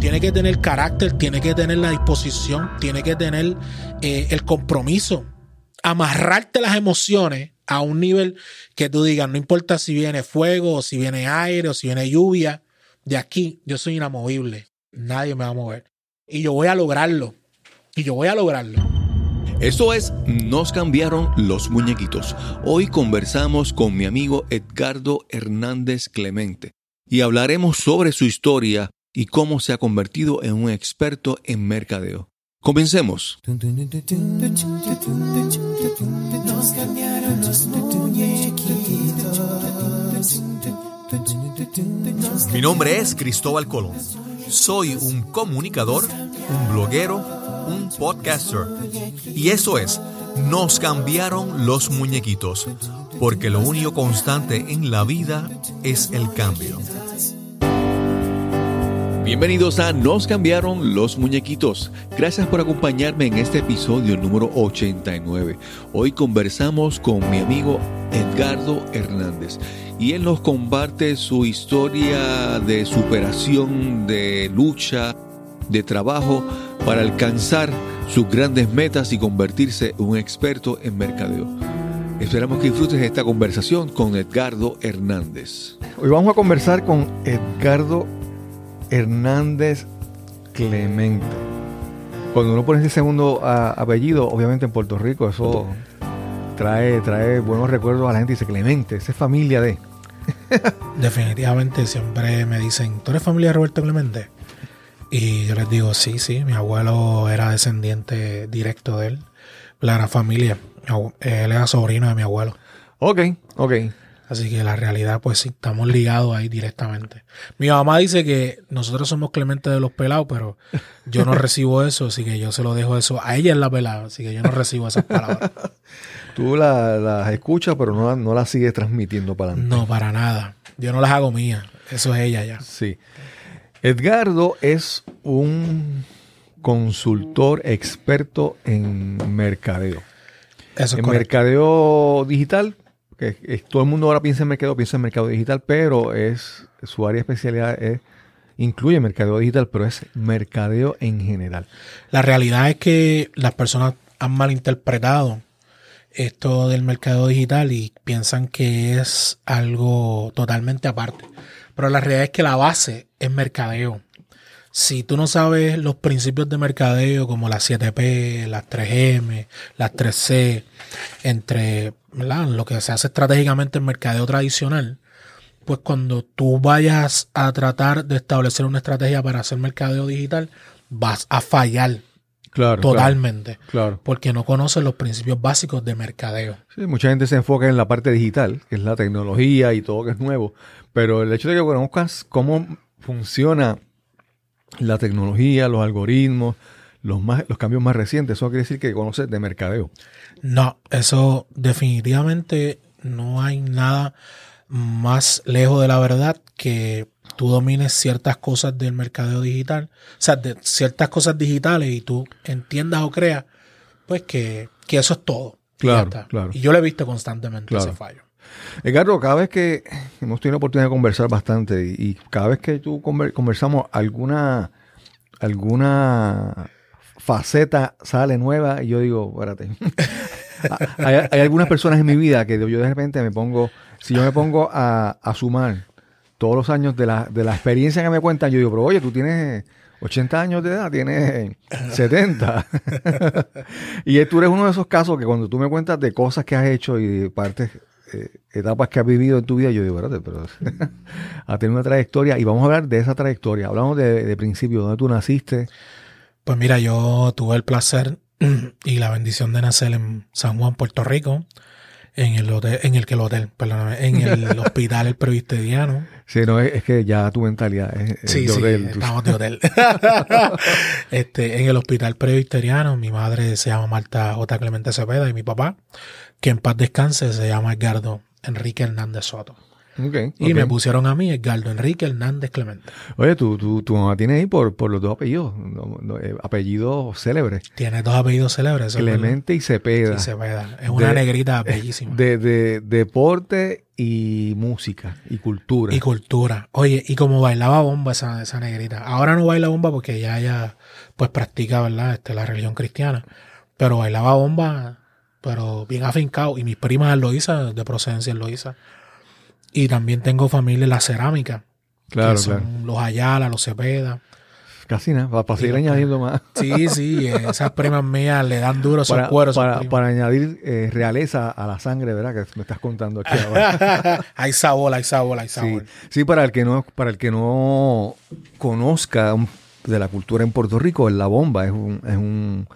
tiene que tener carácter, tiene que tener la disposición, tiene que tener eh, el compromiso, amarrarte las emociones a un nivel que tú digas, no importa si viene fuego, o si viene aire, o si viene lluvia, de aquí yo soy inamovible, nadie me va a mover. Y yo voy a lograrlo, y yo voy a lograrlo. Esto es Nos cambiaron los muñequitos. Hoy conversamos con mi amigo Edgardo Hernández Clemente y hablaremos sobre su historia y cómo se ha convertido en un experto en mercadeo. Comencemos. Mi nombre es Cristóbal Colón. Soy un comunicador, un bloguero, un podcaster. Y eso es, nos cambiaron los muñequitos, porque lo único constante en la vida es el cambio. Bienvenidos a Nos cambiaron los muñequitos. Gracias por acompañarme en este episodio número 89. Hoy conversamos con mi amigo Edgardo Hernández y él nos comparte su historia de superación, de lucha, de trabajo para alcanzar sus grandes metas y convertirse en un experto en mercadeo. Esperamos que disfrutes esta conversación con Edgardo Hernández. Hoy vamos a conversar con Edgardo Clemente. Cuando uno pone ese segundo a, apellido, obviamente en Puerto Rico, eso trae, trae buenos recuerdos a la gente. Dice Clemente, esa es familia de. Definitivamente siempre me dicen, ¿tú eres familia de Roberto Clemente? Y yo les digo, sí, sí, mi abuelo era descendiente directo de él. La familia. Él era sobrino de mi abuelo. Ok, ok. Así que la realidad, pues sí, estamos ligados ahí directamente. Mi mamá dice que nosotros somos Clemente de los pelados, pero yo no recibo eso, así que yo se lo dejo eso. A ella es la pelada, así que yo no recibo esas palabras. Tú las escuchas, pero no, no las sigues transmitiendo para adelante. No, para nada. Yo no las hago mías. Eso es ella ya. Sí. Edgardo es un consultor experto en mercadeo. Eso es en mercadeo digital, que todo el mundo ahora piensa en mercadeo, piensa en mercado digital, pero es su área de especialidad es incluye mercadeo digital, pero es mercadeo en general. La realidad es que las personas han malinterpretado esto del mercado digital y piensan que es algo totalmente aparte. Pero la realidad es que la base es mercadeo. Si tú no sabes los principios de mercadeo como las 7P, las 3M, las 3C, entre lo que se hace estratégicamente en mercadeo tradicional, pues cuando tú vayas a tratar de establecer una estrategia para hacer mercadeo digital, vas a fallar Totalmente. Claro, Porque no conocen los principios básicos de mercadeo. Sí, mucha gente se enfoca en la parte digital, que es la tecnología y todo que es nuevo. Pero el hecho de que conozcas cómo funciona la tecnología, los algoritmos, los, más, los cambios más recientes, eso quiere decir que conoces de mercadeo. No, eso definitivamente no hay nada más lejos de la verdad que tú domines ciertas cosas del mercadeo digital, o sea, de ciertas cosas digitales y tú entiendas o creas, pues que, eso es todo. Claro, claro. Y yo lo he visto constantemente ese fallo. Edgardo, cada vez que hemos tenido la oportunidad de conversar bastante y, cada vez que tú conversamos alguna alguna faceta sale nueva y yo digo, espérate. hay, algunas personas en mi vida que yo de repente me pongo, si yo me pongo a, sumar todos los años de la, de la experiencia que me cuentan, yo digo, pero oye, tú tienes 80 años de edad, tienes 70. y tú eres uno de esos casos que cuando tú me cuentas de cosas que has hecho y partes, eh, etapas que has vivido en tu vida, yo digo, espérate, pero has tenido una trayectoria y vamos a hablar de esa trayectoria. Hablamos de, de principio, ¿dónde tú naciste? Pues mira, yo tuve el placer y la bendición de nacer en San Juan, Puerto Rico en el hotel, en el que el hotel, perdóname, en el hospital el presbiteriano. Sí, no, es, que ya tu mentalidad es, sí, de hotel. Sí, estamos de hotel. este, en el hospital presbiteriano, mi madre se llama Marta J. Clemente Cepeda y mi papá, que en paz descanse, se llama Edgardo Enrique Hernández Soto. Ok, Y me pusieron a mí Edgardo Enrique Hernández Clemente. Oye, tu, tu, tu mamá tiene ahí por, por los dos apellidos, no- no, eh, apellidos célebres. Tiene dos apellidos célebres. Clemente y Cepeda. Sí, se veda. Es una De- negrita bellísima. de, de deporte y música y cultura. Y cultura. Oye, y como bailaba bomba esa, esa negrita. Ahora no baila bomba porque ya ella pues practica, ¿verdad? Este, la religión cristiana. Pero bailaba bomba, pero bien afincado. Y mis primas en Loíza, de procedencia en Loíza. Y también tengo familia en la cerámica. claro, que son claro. los Ayala, los Cepeda. Casi nada, para, seguir los- añadiendo más. Sí, sí, eh, esas primas mías le dan duro esos Para, cueros. para, para añadir eh, realeza a la sangre, ¿verdad? Que me estás contando aquí ahora. hay sabor, hay sabor, hay Sí, sabor. sí, para el que no, para el que no conozca de la cultura en Puerto Rico, la bomba es un, es un,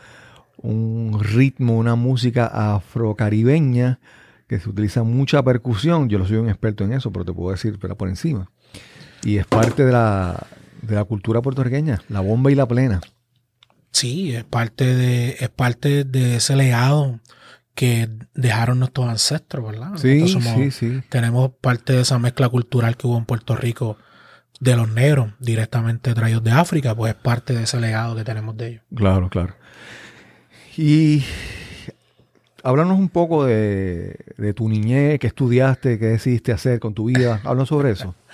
un ritmo, una música afrocaribeña que se utiliza mucha percusión. Yo no soy un experto en eso, pero te puedo decir, pero por encima. Y es parte de la, de la cultura puertorriqueña, la bomba y la plena. Sí, es parte de, es parte de ese legado que dejaron nuestros ancestros, ¿verdad? Sí, somos- sí, sí. Tenemos parte de esa mezcla cultural que hubo en Puerto Rico de los negros directamente traídos de África, pues es parte de ese legado que tenemos de ellos. Claro, claro. Y háblanos un poco de, de tu niñez, qué estudiaste, qué decidiste hacer con tu vida. Háblanos sobre eso.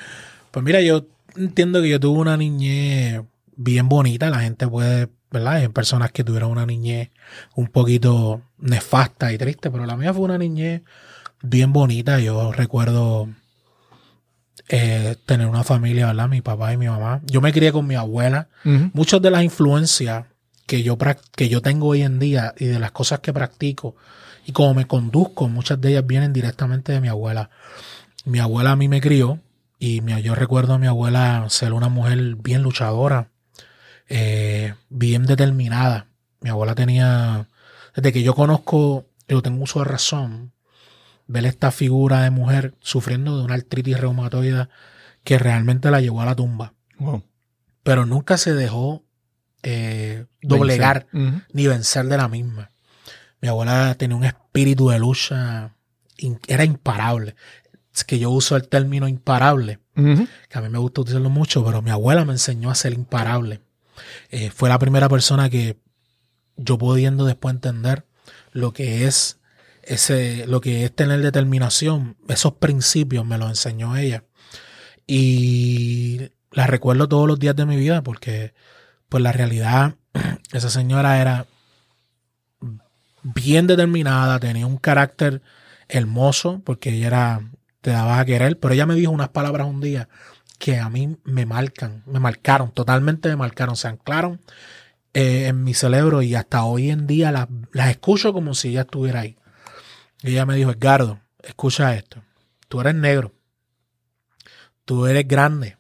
Pues mira, yo entiendo que yo tuve una niñez bien bonita. La gente puede, ¿verdad? Hay personas que tuvieron una niñez un poquito nefasta y triste, pero la mía fue una niñez bien bonita. Yo recuerdo eh, tener una familia, ¿verdad? Mi papá y mi mamá. Yo me crié con mi abuela. Muchas de las influencias que yo, que yo tengo hoy en día y de las cosas que practico y cómo me conduzco, muchas de ellas vienen directamente de mi abuela. Mi abuela a mí me crió y mi- yo recuerdo a mi abuela ser una mujer bien luchadora, eh, bien determinada. Mi abuela tenía, desde que yo conozco, yo tengo uso de razón, ver esta figura de mujer sufriendo de una artritis reumatoide que realmente la llevó a la tumba Wow. pero nunca se dejó eh, doblegar ni vencer de la misma. Mi abuela tenía un espíritu de lucha, era imparable. Es que yo uso el término imparable, que a mí me gusta utilizarlo mucho, pero mi abuela me enseñó a ser imparable. Eh, fue la primera persona que yo pudiendo después entender lo que es ese, lo que es tener determinación, esos principios me los enseñó ella. Y la recuerdo todos los días de mi vida porque, pues la realidad, esa señora era bien determinada, tenía un carácter hermoso porque ella era, te daba a querer, pero ella me dijo unas palabras un día que a mí me marcan, me marcaron, totalmente me marcaron, se anclaron eh, en mi cerebro y hasta hoy en día las, escucho como si ella estuviera ahí. Y ella me dijo, Edgardo, escucha esto, tú eres negro, tú eres grande.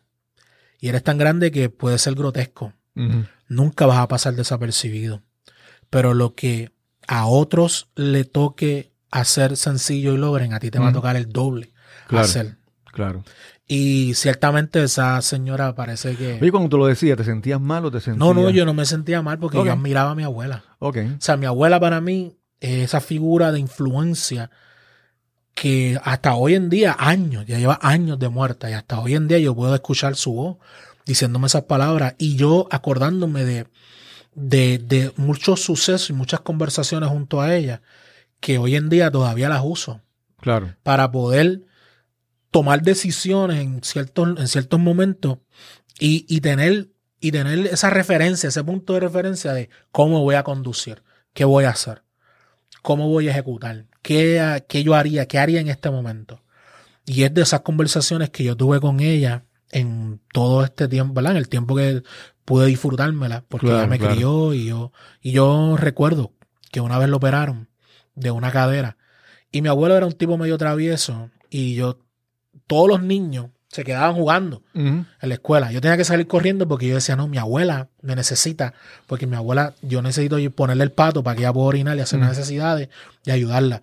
Y eres tan grande que puede ser grotesco, Nunca vas a pasar desapercibido. Pero lo que a otros le toque hacer sencillo y logren, a ti te va a tocar el doble Claro. hacer. Claro. Y ciertamente esa señora parece que... Oye, cuando tú lo decías, ¿te sentías mal o te sentías...? No, no, yo no me sentía mal porque yo admiraba a mi abuela. Ok. O sea, mi abuela para mí es esa figura de influencia que hasta hoy en día, años, ya lleva años de muerta y hasta hoy en día yo puedo escuchar su voz diciéndome esas palabras y yo acordándome de, de, de muchos sucesos y muchas conversaciones junto a ella que hoy en día todavía las uso Claro. para poder tomar decisiones en ciertos, en ciertos momentos y, y tener, y tener esa referencia, ese punto de referencia de cómo voy a conducir, qué voy a hacer, cómo voy a ejecutar, qué, qué yo haría, qué haría en este momento. Y es de esas conversaciones que yo tuve con ella en todo este tiempo, ¿verdad? En el tiempo que pude disfrutármela, porque Claro, ella me claro. crió y yo, y yo recuerdo que una vez lo operaron de una cadera y mi abuelo era un tipo medio travieso y yo, todos los niños se quedaban jugando en la escuela. Yo tenía que salir corriendo porque yo decía, no, mi abuela me necesita, porque mi abuela, yo necesito ponerle el pato para que ella pueda orinar y hacer las necesidades y ayudarla.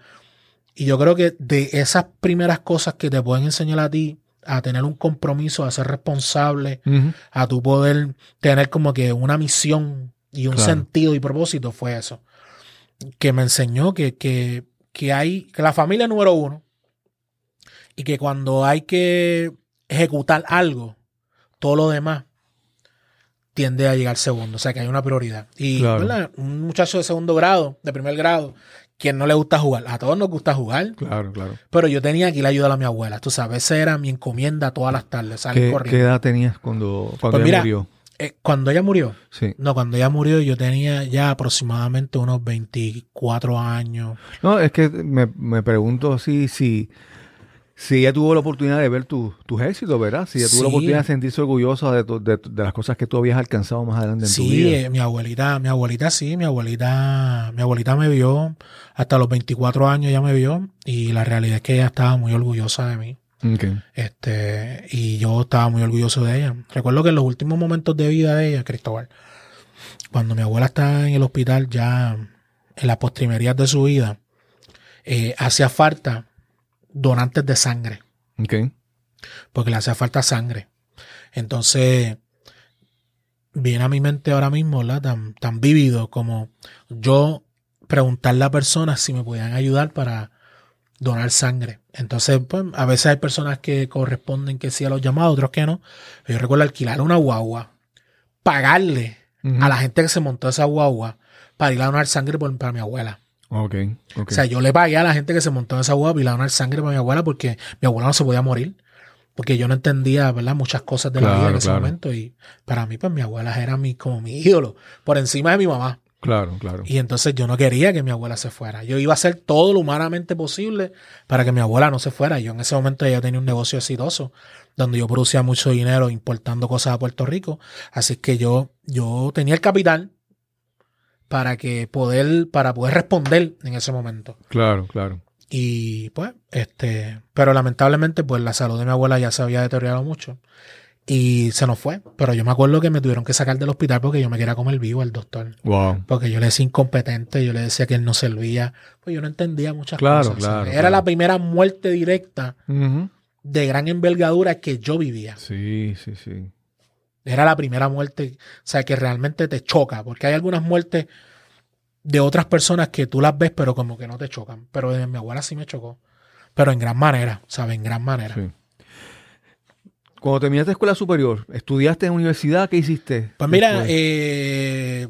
Y yo creo que de esas primeras cosas que te pueden enseñar a ti a tener un compromiso, a ser responsable, a tu poder tener como que una misión y un Claro. sentido y propósito fue eso. Que me enseñó que, que, que hay, que la familia es número uno, y que cuando hay que ejecutar algo, todo lo demás tiende a llegar segundo, o sea que hay una prioridad. Y un muchacho de segundo grado, de primer grado, quien no le gusta jugar, a todos nos gusta jugar, Claro, claro. pero yo tenía que ir a ayudar a mi abuela, tú sabes, esa era mi encomienda todas las tardes, salir ¿Qué, corriendo. qué edad tenías cuando, cuando Pues ella mira, murió? Eh, cuando ella murió, Sí. no, cuando ella murió yo tenía ya aproximadamente unos 24 años. No, es que me, me pregunto si, si, si ella tuvo la oportunidad de ver tu- tus éxitos, ¿verdad? Si ella tuvo la Sí. oportunidad de sentirse orgullosa de, tu- de, de las cosas que tú habías alcanzado más adelante en tu Sí, vida. eh, mi abuelita, mi abuelita sí, mi abuelita, mi abuelita me vio hasta los 24 años ya me vio y la realidad es que ella estaba muy orgullosa de mí. Este, y yo estaba muy orgulloso de ella. Recuerdo que en los últimos momentos de vida de ella, Cristóbal, cuando mi abuela estaba en el hospital ya en las postrimerías de su vida, eh, hacía falta donantes de sangre. Ok. porque le hacía falta sangre. Entonces, viene a mi mente ahora mismo. Tan, tan vívido como yo preguntarle a personas si me podían ayudar para donar sangre. Entonces, pues, a veces hay personas que corresponden que sí a los llamados, otros que no. Yo recuerdo alquilar una guagua, pagarle a la gente que se montó esa guagua para ir a donar sangre por- para mi abuela. Ok. ok. O sea, yo le pagué a la gente que se montó en esa guagua donar sangre para mi abuela porque mi abuela no se podía morir. Porque yo no entendía, ¿verdad? Muchas cosas de la vida en ese claro. momento. Y para mí, pues mi abuela era mi, como mi ídolo, por encima de mi mamá. claro, claro. Y entonces yo no quería que mi abuela se fuera. Yo iba a hacer todo lo humanamente posible para que mi abuela no se fuera. Yo en ese momento ya tenía un negocio exitoso donde yo producía mucho dinero importando cosas a Puerto Rico. Así que yo, yo tenía el capital para que poder, para poder responder en ese momento. Claro, claro. Y pues, este, pero lamentablemente, pues la salud de mi abuela ya se había deteriorado mucho y se nos fue. Pero yo me acuerdo que me tuvieron que sacar del hospital porque yo me quería comer vivo al doctor. Wow. Porque yo le decía incompetente, yo le decía que él no servía. Pues yo no entendía muchas Claro, cosas. claro. Era la primera muerte directa de gran envergadura que yo vivía. Sí, sí, sí. Era la primera muerte, o sea, que realmente te choca, porque hay algunas muertes de otras personas que tú las ves, pero como que no te chocan. Pero de mi abuela sí me chocó. Pero en gran manera, ¿sabes? En gran manera. sí. Cuando terminaste escuela superior, ¿estudiaste en universidad? ¿Qué hiciste? Pues mira, eh,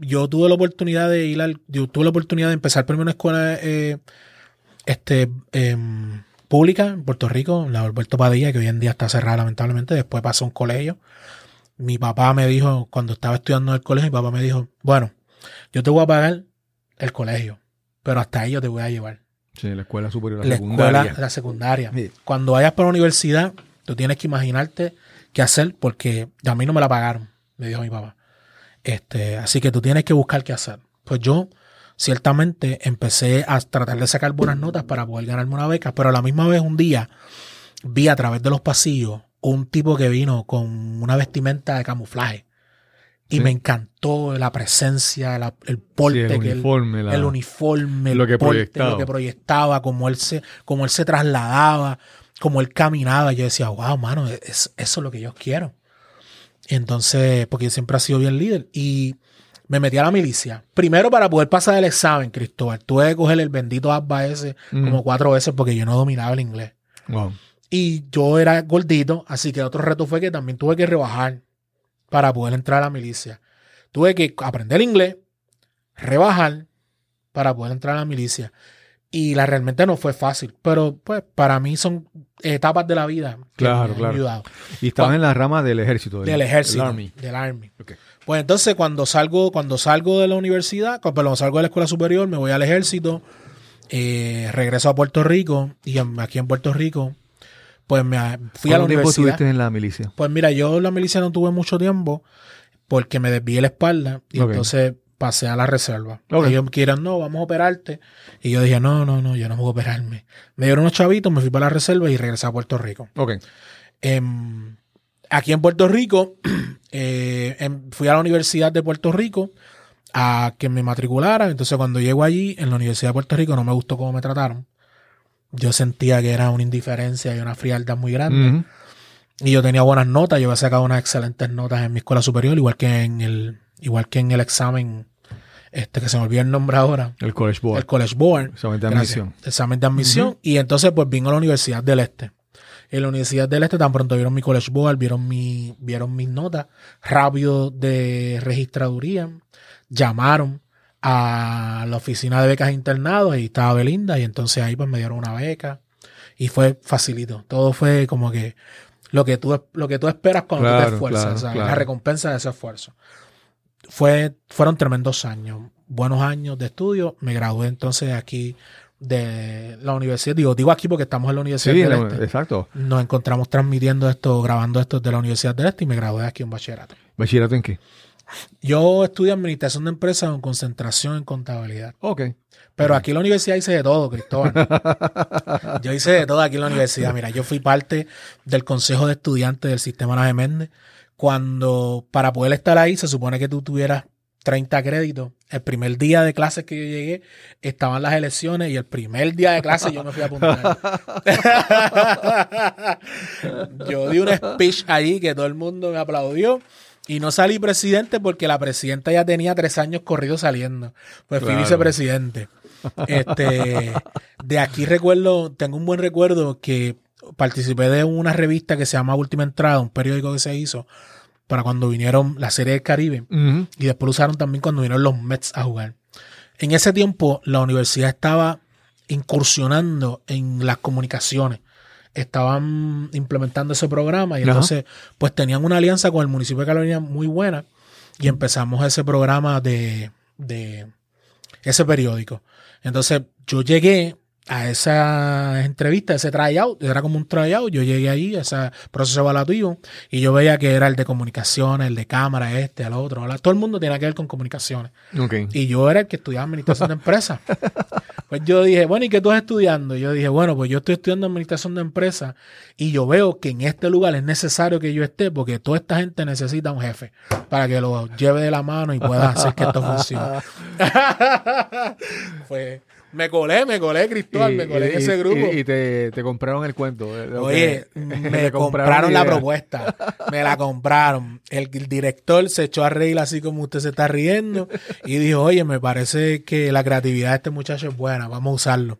yo tuve la oportunidad de ir al, yo tuve la oportunidad de empezar primero una escuela eh, este, em, pública en Puerto Rico, la Alberto Padilla, que hoy en día está cerrada lamentablemente. Después pasó a un colegio. Mi papá me dijo, cuando estaba estudiando en el colegio, mi papá me dijo, bueno, yo te voy a pagar el colegio, pero hasta ahí yo te voy a llevar. Sí, la escuela superior, la, La secundaria. escuela, la secundaria. Sí. Cuando vayas para la universidad, tú tienes que imaginarte qué hacer porque a mí no me la pagaron, me dijo mi papá. Este, así que tú tienes que buscar qué hacer. Pues yo, ciertamente, empecé a tratar de sacar buenas notas para poder ganarme una beca, pero a la misma vez un día vi a través de los pasillos un tipo que vino con una vestimenta de camuflaje. Y Sí. me encantó la presencia, la- el porte Sí, el que él- uniforme, la- el uniforme, el lo que porte, proyectaba. lo que proyectaba, cómo él se, cómo él se trasladaba, cómo él caminaba. Yo decía, wow, mano, es, eso es lo que yo quiero. Entonces, porque siempre he sido bien líder. Y me metí a la milicia. Primero para poder pasar el examen, Cristóbal. Tuve que coger el bendito ABBA ese Mm. como cuatro veces porque yo no dominaba el inglés. Wow. Y yo era gordito, así que otro reto fue que también tuve que rebajar para poder entrar a la milicia. Tuve que aprender inglés, rebajar para poder entrar a la milicia. Y la realmente no fue fácil, pero pues para mí son etapas de la vida que Claro, me han claro. ayudado. Y estabas en la rama del ejército. Del ejército, del Army. del Army. Pues entonces cuando salgo, cuando salgo de la universidad, cu- perdón, salgo de la escuela superior, me voy al ejército, eh, regreso a Puerto Rico y aquí en Puerto Rico, pues me fui a la ¿Cuánto tiempo universidad. estuviste en la milicia? Pues mira, yo en la milicia no tuve mucho tiempo porque me desvié la espalda y entonces pasé a la reserva. Ok. Ellos quieren, no, vamos a operarte. Y yo dije, no, no, no, yo no voy a operarme. Me dieron unos chavitos, me fui para la reserva y regresé a Puerto Rico. Ok. Em, aquí en Puerto Rico, eh, em, fui a la Universidad de Puerto Rico a que me matriculara. Entonces, cuando llego allí, en la Universidad de Puerto Rico, no me gustó cómo me trataron. Yo sentía que era una indiferencia y una frialdad muy grande. Y yo tenía buenas notas, yo había sacado unas excelentes notas en mi escuela superior, igual que en el, igual que en el examen este que se me olvidó el nombre ahora, El College Board. el College Board. Examen de Gracias. admisión. Examen de admisión. Y entonces pues vino a la Universidad del Este. En la Universidad del Este tan pronto vieron mi College Board, vieron, mi, vieron mis notas, rápido de registraduría, llamaron a la oficina de becas e internados y estaba Belinda y entonces ahí pues me dieron una beca y fue facilito. Todo fue como que lo que tú, lo que tú esperas cuando tú Claro, te esfuerzas, claro, ¿sabes? claro. la recompensa de ese esfuerzo. Fue, fueron tremendos años, buenos años de estudio. Me gradué entonces aquí de la universidad. Digo, digo aquí porque estamos en la Universidad Sí, del Este. exacto. Nos encontramos transmitiendo esto, grabando esto de la Universidad del Este y me gradué aquí en bachillerato. ¿Bachillerato en qué? Yo estudié administración de empresas con concentración en contabilidad. Ok. Pero aquí en la universidad hice de todo, Cristóbal. yo hice de todo aquí en la universidad. Mira, yo fui parte del consejo de estudiantes del sistema Naje Méndez. Cuando para poder estar ahí se supone que tú tuvieras 30 créditos. El primer día de clases que yo llegué estaban las elecciones y el primer día de clases yo me fui a apuntar. yo di un speech allí que todo el mundo me aplaudió. Y no salí presidente porque la presidenta ya tenía tres años corridos saliendo. Pues fui Claro. vicepresidente. Este, de aquí recuerdo, tengo un buen recuerdo que participé de una revista que se llama Última Entrada, un periódico que se hizo para cuando vinieron la serie del Caribe. Y después lo usaron también cuando vinieron los Mets a jugar. En ese tiempo, la universidad estaba incursionando en las comunicaciones. Estaban implementando ese programa y entonces, pues tenían una alianza con el municipio de Carolina muy buena y empezamos ese programa de, de ese periódico. Entonces, yo llegué a esa entrevista, ese tryout, era como un tryout, yo llegué ahí, a ese proceso evaluativo, y yo veía que era el de comunicaciones, el de cámara, este, el otro, todo el mundo tenía que ver con comunicaciones. Y yo era el que estudiaba administración de empresas. Pues yo dije, bueno, ¿y qué tú estás estudiando? Y yo dije, bueno, pues yo estoy estudiando administración de empresas y yo veo que en este lugar es necesario que yo esté porque toda esta gente necesita un jefe para que lo lleve de la mano y pueda hacer que esto funcione. pues me colé, me colé, Cristóbal, me colé en ese grupo. Y, y te, te compraron el cuento. lo Oye, que- me compraron la idea. propuesta. Me la compraron. El, el director se echó a reír así como usted se está riendo y dijo, oye, me parece que la creatividad de este muchacho es buena, vamos a usarlo.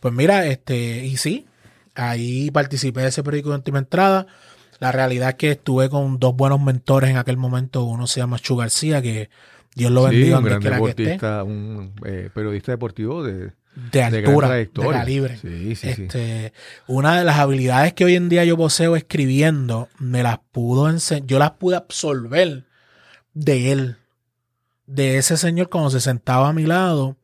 Pues mira, este, y sí, ahí participé de ese periódico de última entrada. La realidad es que estuve con dos buenos mentores en aquel momento. Uno se llama Chu García, que Dios lo Sí, bendiga un donde gran quiera que esté. deportista, un eh, periodista deportivo de, De de altura, de, trayectoria. calibre. Sí, sí, sí. Este, Una de las habilidades que hoy en día yo poseo escribiendo, me las pudo yo las pude absorber de él, de ese señor cuando se sentaba a mi lado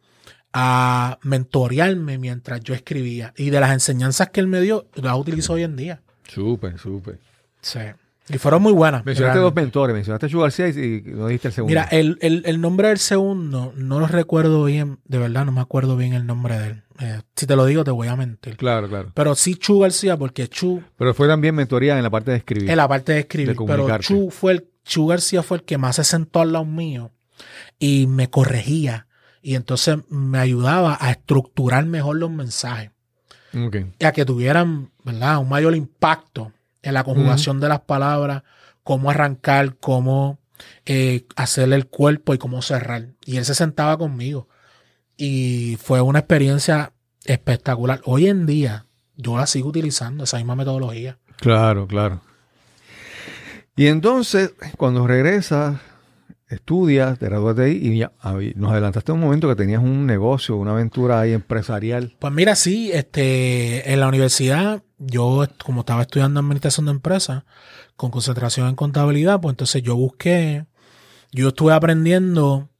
a mentorearme mientras yo escribía. Y de las enseñanzas que él me dio, las utilizo hoy en día. Súper, súper. Sí. Y fueron muy buenas. Mencionaste realmente. dos mentores, mencionaste a Chu García y, no dijiste el segundo. Mira, el, el, el nombre del segundo, no lo recuerdo bien, de verdad no me acuerdo bien el nombre de él. Eh, si te lo digo, te voy a mentir. Claro, claro. Pero sí Chu García, porque Chu Pero fue también mentoría en la parte de escribir. en la parte de escribir. De pero. Chu fue el, Chu García fue el que más se sentó al lado mío y me corregía. Y entonces me ayudaba a estructurar mejor los mensajes. Y a que tuvieran, ¿verdad? Un mayor impacto en la conjugación de las palabras, cómo arrancar, cómo eh, hacerle el cuerpo y cómo cerrar. Y él se sentaba conmigo. Y fue una experiencia espectacular. Hoy en día, yo la sigo utilizando, esa misma metodología. Claro, claro. Y entonces, cuando regresas, estudias, te gradúas de ahí y ya, hab- nos adelantaste un momento que tenías un negocio, una aventura ahí empresarial. Pues mira, sí, este, en la universidad, yo como estaba estudiando administración de empresas, con concentración en contabilidad, pues entonces yo busqué, yo estuve aprendiendo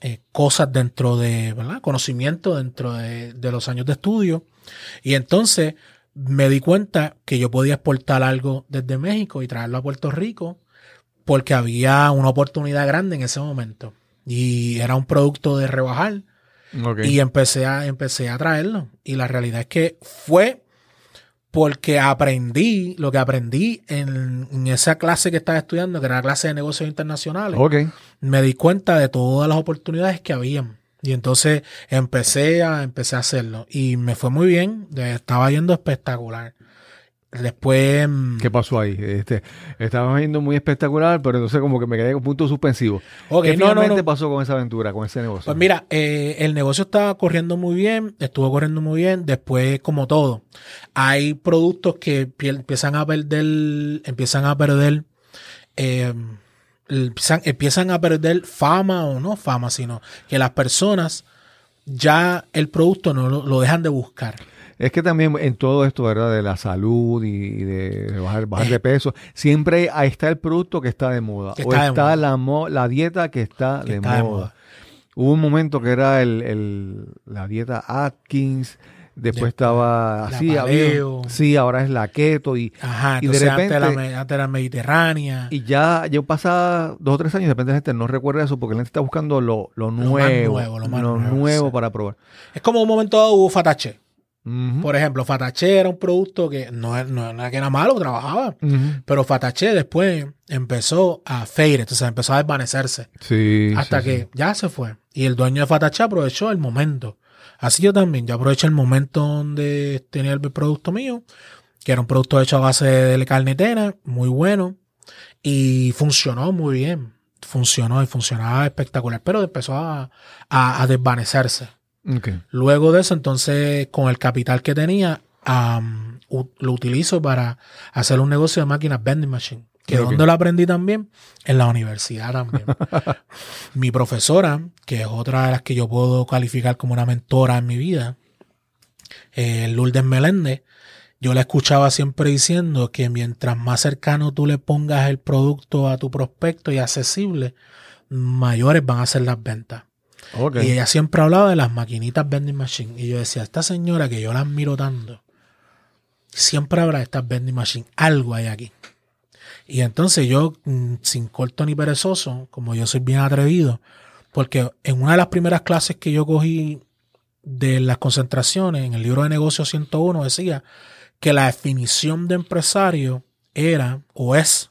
eh, cosas dentro de, ¿verdad? Conocimiento dentro de, de los años de estudio. Y entonces me di cuenta que yo podía exportar algo desde México y traerlo a Puerto Rico porque había una oportunidad grande en ese momento. Y era un producto de rebajar. Y empecé a, empecé a traerlo. Y la realidad es que fue porque aprendí lo que aprendí en, en esa clase que estaba estudiando, que era la clase de negocios internacionales. ok. Me di cuenta de todas las oportunidades que habían. Y entonces empecé a, empecé a hacerlo. Y me fue muy bien. Estaba yendo espectacular. Después. mm, ¿Qué pasó ahí? Este, estaba viendo muy espectacular, pero entonces como que me quedé con punto suspensivo. ¿Qué no, finalmente no. pasó con esa aventura, con ese negocio? Pues mira, eh, el negocio estaba corriendo muy bien, estuvo corriendo muy bien. Después, como todo, hay productos que pie- empiezan a perder, empiezan a perder, eh, empiezan, empiezan a perder fama o no fama, sino que las personas ya el producto no lo, lo dejan de buscar. Es que también en todo esto, ¿verdad? De la salud y de bajar, bajar Eh. de peso, siempre ahí está el producto que está de moda. Que o está. La, mo- la dieta que está, Que de, está de moda. Hubo un momento que era el, el- la dieta Atkins, después De- estaba la así, había- sí, ahora es la keto y, Ajá, Y de antes, repente- la, antes era mediterránea. y ya, yo pasaba dos o tres años, de repente la gente no recuerda eso porque la gente está buscando lo, lo nuevo, nuevo, lo más lo nuevo, nuevo para probar. es como un momento dado hubo Fatache. Por ejemplo, Fatache era un producto que no, era- no era que era malo, trabajaba. Pero Fatache después empezó a fade, entonces empezó a desvanecerse. Sí, hasta sí, que sí. ya se fue. Y el dueño de Fatache aprovechó el momento. Así yo también, yo aproveché el momento donde tenía el producto mío, que era un producto hecho a base de carne tena, muy bueno. Y funcionó muy bien. Funcionó y funcionaba espectacular. Pero empezó a, a- a desvanecerse. Luego de eso, entonces, con el capital que tenía, lo utilizo para hacer un negocio de máquinas vending machine. Que donde lo aprendí también, en la universidad también. mi profesora, que es otra de las que yo puedo calificar como una mentora en mi vida, eh, Lourdes Meléndez, yo la escuchaba siempre diciendo que mientras más cercano tú le pongas el producto a tu prospecto y accesible, mayores van a ser las ventas. Y ella siempre hablaba de las maquinitas vending machine. Y yo decía, esta señora que yo la admiro tanto, siempre de estas vending machine. Algo hay aquí. Y entonces yo, mm, sin corto ni perezoso, como yo soy bien atrevido, porque en una de las primeras clases que yo cogí de las concentraciones, en el libro de negocios 101, decía que la definición de empresario era o es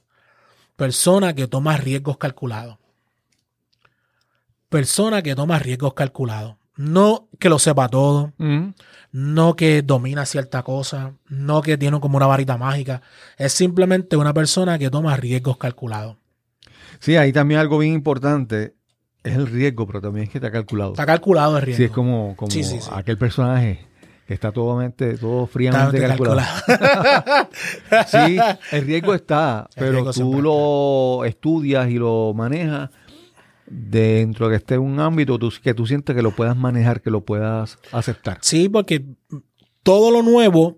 persona que toma riesgos calculados persona que toma riesgos calculados. No que lo sepa todo, Ujú. no que domina cierta cosa, no que tiene como una varita mágica. Es simplemente una persona que toma riesgos calculados. Sí, ahí también algo bien importante es el riesgo, pero también es que está calculado. Está calculado el riesgo. Sí, es como, como Sí, sí, sí. aquel personaje que está todo, mente- todo fríamente Está calculado. calculado. Sí, el riesgo está, El pero riesgo tú lo estudias y lo manejas dentro de que esté un ámbito tú- que tú sientes que lo puedas manejar, que lo puedas aceptar. sí, porque todo lo nuevo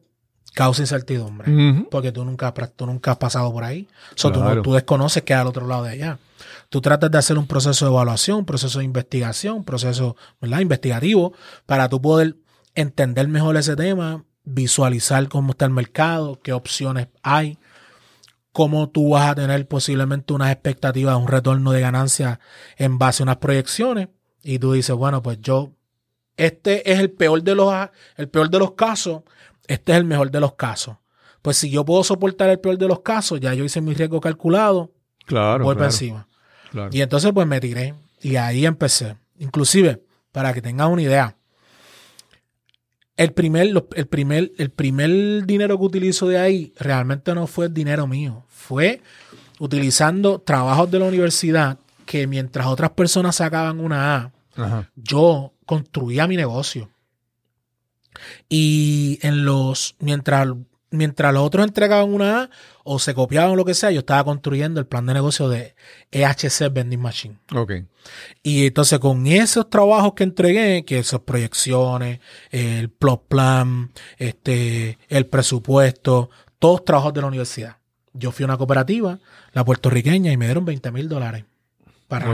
causa incertidumbre. Porque tú nunca, tú nunca has pasado por ahí. O sea, Claro. tú, desconoces que hay al otro lado de allá. Tú tratas de hacer un proceso de evaluación, un proceso de investigación, un proceso ¿verdad? investigativo para tú poder entender mejor ese tema, visualizar cómo está el mercado, qué opciones hay, cómo tú vas a tener posiblemente unas expectativas, un retorno de ganancia en base a unas proyecciones. Y tú dices, bueno, pues yo, este es el peor de los, el peor de los casos, este es el mejor de los casos. Pues si yo puedo soportar el peor de los casos, ya yo hice mi riesgo calculado, Claro, voy para claro, encima. claro. Y entonces pues me tiré y ahí empecé. Inclusive, para que tengas una idea, el primer, el primer, el primer dinero que utilizo de ahí realmente no fue dinero mío, fue utilizando trabajos de la universidad que mientras otras personas sacaban una A, Ajá. yo construía mi negocio. Y en los, mientras, mientras los otros entregaban una A o se copiaban lo que sea, yo estaba construyendo el plan de negocio de EHC Vending Machine. Ok. Y entonces con esos trabajos que entregué, que esas proyecciones, el plot plan, este, el presupuesto, todos trabajos de la universidad. Yo fui a una cooperativa, la puertorriqueña, y me dieron 20 mil dólares para.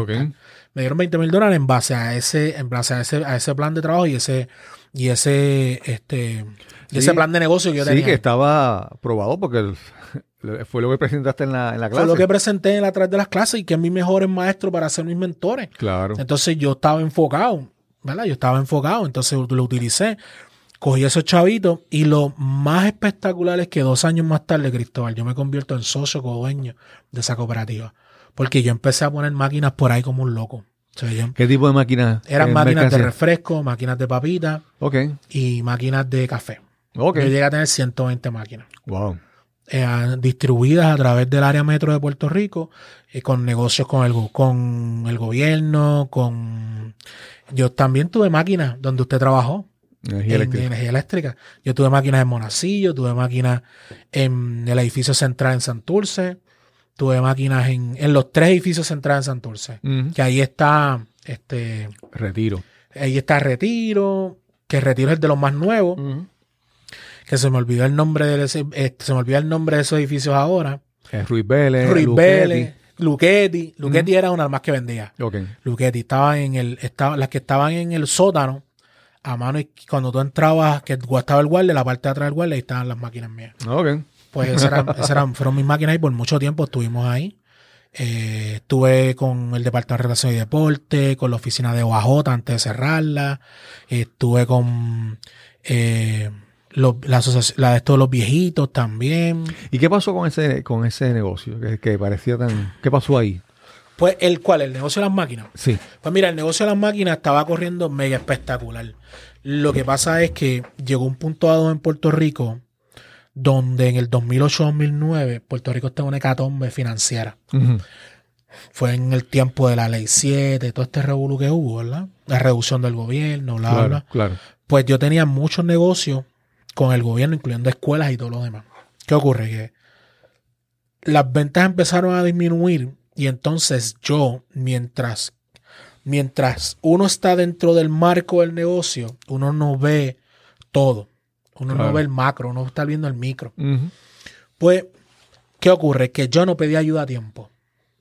Me dieron 20 mil dólares en base a ese, en base a ese, a ese plan de trabajo y ese, y ese, este, Sí. ese plan de negocio que yo Sí, tenía. que estaba probado porque el- fue lo que presentaste en la, en la clase. Fue lo que presenté en la través de las clases y que es mi mejor maestro para ser mis mentores. Claro. Entonces yo estaba enfocado, ¿verdad? Yo estaba enfocado, entonces lo utilicé. Cogí esos chavitos y lo más espectacular es que dos años más tarde, Cristóbal, yo me convierto en socio co-dueño de esa cooperativa. Porque yo empecé a poner máquinas por ahí como un loco. Yo- ¿Qué tipo de máquina? eran eh, máquinas de refresco, máquinas de papitas y máquinas de café. Yo llegué a tener 120 máquinas. Wow. eh, distribuidas a través del área metro de Puerto Rico, eh, con negocios con el, con el gobierno, con... Yo también tuve máquinas donde usted trabajó, Energía en eléctrica. energía eléctrica. Yo tuve máquinas en Monacillo, tuve máquinas en el edificio central en Santurce, tuve máquinas en, en los tres edificios centrales en Santurce, Ujú. que ahí está, este, Retiro. ahí está Retiro, que Retiro es el de los más nuevos, que se me olvidó el nombre de ese, este, se me olvidó el nombre de esos edificios ahora. Eh, Ruiz Vélez. Ruiz. Vélez, Luchetti, Luchetti era una de las más que vendía. Ok. Luchetti estaba en el, estaba, las que estaban en el sótano, a mano, y cuando tú entrabas, que estaba el guardia, la parte de atrás del guardia, ahí estaban las máquinas mías. Ok. Pues esas eran, esas eran- fueron mis máquinas y por mucho tiempo estuvimos ahí. Eh, estuve con el Departamento de Relaciones y Deporte, con la oficina de OAJ antes de cerrarla. Estuve con eh, los- la, de todos los viejitos también. ¿Y qué pasó con ese, con ese negocio? Que, que parecía tan. ¿Qué pasó ahí? Pues, ¿el cuál? El negocio de las máquinas. Sí. Pues mira, el negocio de las máquinas estaba corriendo mega espectacular. Lo que pasa es que llegó un punto dado en Puerto Rico donde en el 2008-2009 Puerto Rico estaba en una hecatombe financiera. Fue en el tiempo de la ley 7, todo este revolú que hubo, ¿verdad? La reducción del gobierno, bla, bla, Claro, bla. claro. Pues yo tenía muchos negocios con el gobierno, incluyendo escuelas y todo lo demás. ¿Qué ocurre? Que las ventas empezaron a disminuir y entonces yo, mientras, mientras uno está dentro del marco del negocio, uno no ve todo. Uno Claro. no ve el macro, uno está viendo el micro. Pues, ¿qué ocurre? Que yo no pedí ayuda a tiempo.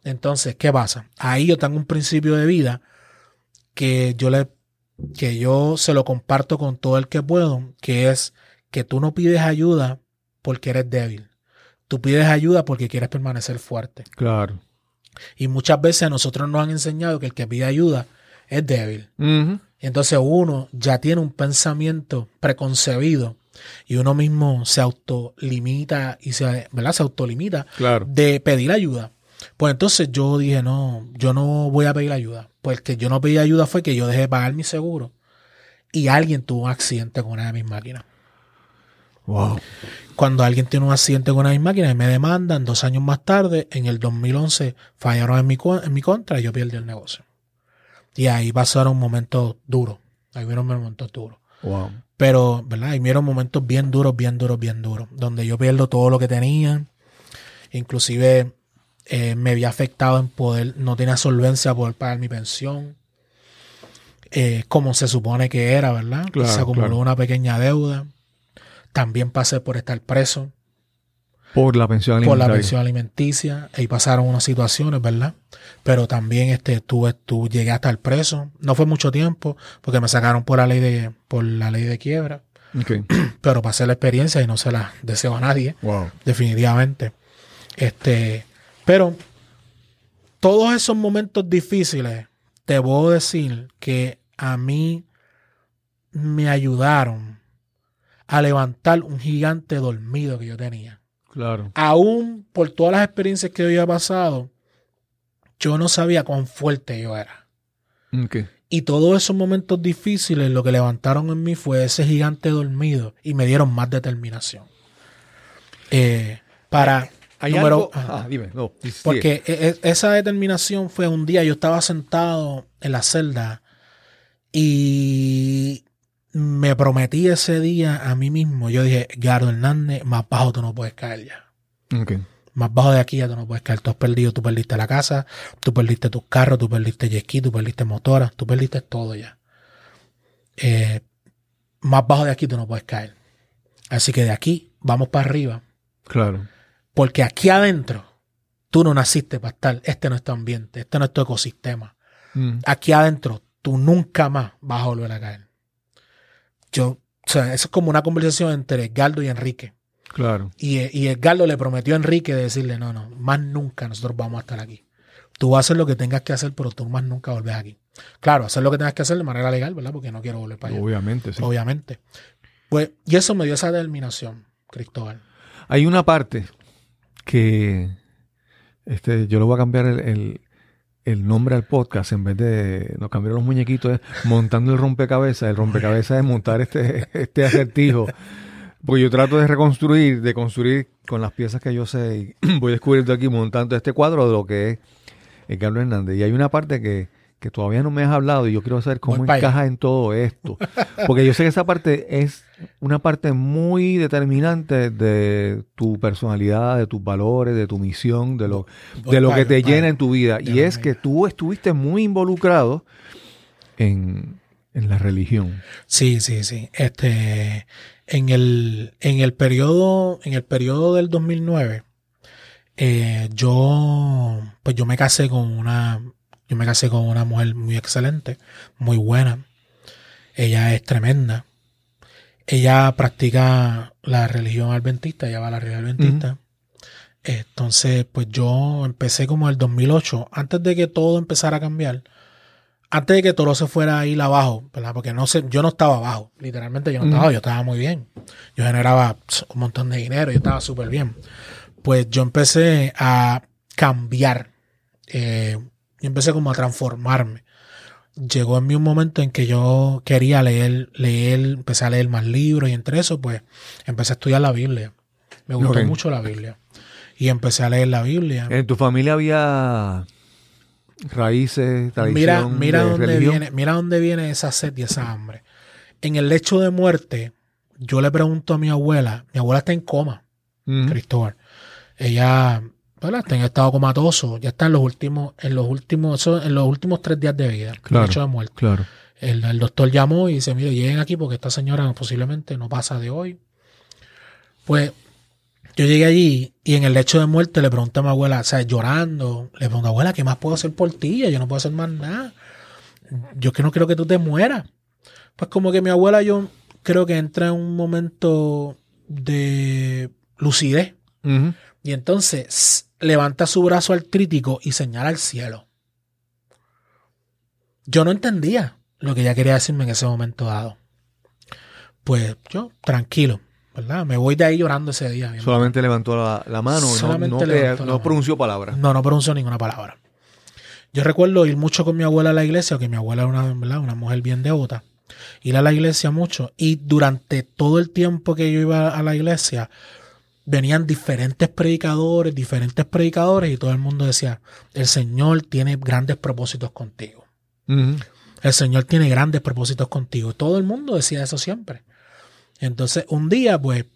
Entonces, ¿qué pasa? Ahí yo tengo un principio de vida que yo le que yo se lo comparto con todo el que puedo, que es que tú no pides ayuda porque eres débil. Tú pides ayuda porque quieres permanecer fuerte. Claro. Y muchas veces a nosotros nos han enseñado que el que pide ayuda es débil. Entonces uno ya tiene un pensamiento preconcebido y uno mismo se autolimita y se, ¿verdad? se autolimita Claro. de pedir ayuda. Pues entonces yo dije, no, yo no voy a pedir ayuda. Pues que yo no pedí ayuda fue que yo dejé de pagar mi seguro y alguien tuvo un accidente con una de mis máquinas. Wow. Cuando alguien tiene un accidente con una de mis máquinas y me demandan, dos años más tarde, en el 2011, fallaron en mi, en mi contra y yo perdí el negocio. Y ahí pasaron momentos duros. Ahí vieron momentos duros. Wow. Pero, ¿verdad? Ahí vieron momentos bien duros, bien duros, bien duros. Donde yo pierdo todo lo que tenía. Inclusive eh, me había afectado en poder, no tenía solvencia para poder pagar mi pensión. eh, como se supone que era, ¿verdad? Claro, se acumuló claro. una pequeña deuda. También pasé por estar preso Por la pensión por la pensión alimenticia. Ahí pasaron unas situaciones, ¿verdad? Pero también este, tuve, tu, llegué a estar preso. No fue mucho tiempo porque me sacaron por la ley de, por la ley de quiebra. Pero pasé la experiencia y no se la deseo a nadie, Wow. definitivamente. Este, pero todos esos momentos difíciles, te puedo decir que a mí me ayudaron a levantar un gigante dormido que yo tenía. Claro. Aún por todas las experiencias que yo había pasado, yo no sabía cuán fuerte yo era. Y todos esos momentos difíciles lo que levantaron en mí fue ese gigante dormido y me dieron más determinación. Eh, para... Hay número- algo. Ah, dime. No. Porque e- e- esa determinación fue un día, yo estaba sentado en la celda y me prometí ese día a mí mismo. Yo dije, Gardo Hernández, más bajo tú no puedes caer ya. Más bajo de aquí ya tú no puedes caer. Tú has perdido, tú perdiste la casa, tú perdiste tus carros, tú perdiste jet ski, tú perdiste motoras, tú perdiste todo ya. Eh, más bajo de aquí tú no puedes caer. Así que de aquí vamos para arriba. Claro. Porque aquí adentro tú no naciste para estar. Este no es tu ambiente, este no es tu ecosistema. Mm. Aquí adentro tú nunca más vas a volver a caer. Yo, o sea, eso es como una conversación entre Edgardo y Enrique. Claro. Y, y Edgardo le prometió a Enrique de decirle, no, no, más nunca nosotros vamos a estar aquí. Tú vas a hacer lo que tengas que hacer, pero tú más nunca volves aquí. Claro, hacer lo que tengas que hacer de manera legal, ¿verdad? Porque no quiero volver para allá. Obviamente, sí. Obviamente. Pues, y eso me dio esa determinación, Cristóbal. Hay una parte que este, yo le voy a cambiar el, el- el nombre al podcast en vez de nos cambiar los muñequitos, es montando el rompecabezas. El rompecabezas es montar este, este acertijo Porque yo trato de reconstruir, de construir con las piezas que yo sé. y voy descubriendo aquí montando este cuadro de lo que es el Carlos Hernández. Y hay una parte que, que todavía no me has hablado y yo quiero saber cómo encaja en todo esto. Porque yo sé que esa parte es una parte muy determinante de tu personalidad, de tus valores, de tu misión, de lo, Voy de lo para que te para llena en tu vida. Y es que tú estuviste muy involucrado en, en la religión. Sí, sí, sí. Este, en el, en el periodo, en el periodo del 2009, eh, yo, pues yo me casé con una, yo me casé con una mujer muy excelente, muy buena. Ella es tremenda. Ella practica la religión adventista, ella va a la religión adventista. Entonces, pues yo empecé como el 2008, antes de que todo empezara a cambiar, antes de que todo se fuera a ir abajo, ¿verdad? Porque no sé, yo no estaba abajo, literalmente yo no estaba, yo estaba muy bien. Yo generaba un montón de dinero, yo estaba súper bien. Pues yo empecé a cambiar, eh, yo empecé como a transformarme. Llegó en mí un momento en que yo quería leer, leer, empecé a leer más libros y entre eso, pues empecé a estudiar la Biblia. Me gustó mucho la Biblia. Y empecé a leer la Biblia. ¿En tu familia había raíces, tradición Mira, mira de dónde religión? viene, mira dónde viene esa sed y esa hambre. En el lecho de muerte, yo le pregunto a mi abuela, mi abuela está en coma. Cristóbal. Ella, ¿verdad? Está en estado comatoso, ya está en los últimos, en los últimos, eso, en los últimos tres días de vida, Claro. lecho de muerte. Claro. El, el doctor llamó y dice, mire, lleguen aquí porque esta señora posiblemente no pasa de hoy. Pues yo llegué allí y en el lecho de muerte le pregunté a mi abuela, o sea, llorando, le pregunté, abuela, ¿qué más puedo hacer por ti? Yo no puedo hacer más nada. Yo que no quiero que tú te mueras. Pues como que mi abuela yo creo que entra en un momento de lucidez. Y entonces levanta su brazo artrítico y señala al cielo. Yo no entendía lo que ella quería decirme en ese momento dado. Pues yo, tranquilo, ¿verdad? Me voy de ahí llorando ese día. Solamente levantó la, la mano, no- Solamente mano. pronunció palabras. No, no pronunció ninguna palabra. Yo recuerdo ir mucho con mi abuela a la iglesia, que mi abuela era una, ¿verdad? una mujer bien devota. Ir a la iglesia mucho. Y durante todo el tiempo que yo iba a la iglesia, venían diferentes predicadores, diferentes predicadores, y todo el mundo decía, el Señor tiene grandes propósitos contigo. El Señor tiene grandes propósitos contigo. Todo el mundo decía eso siempre. Entonces, un día, pues,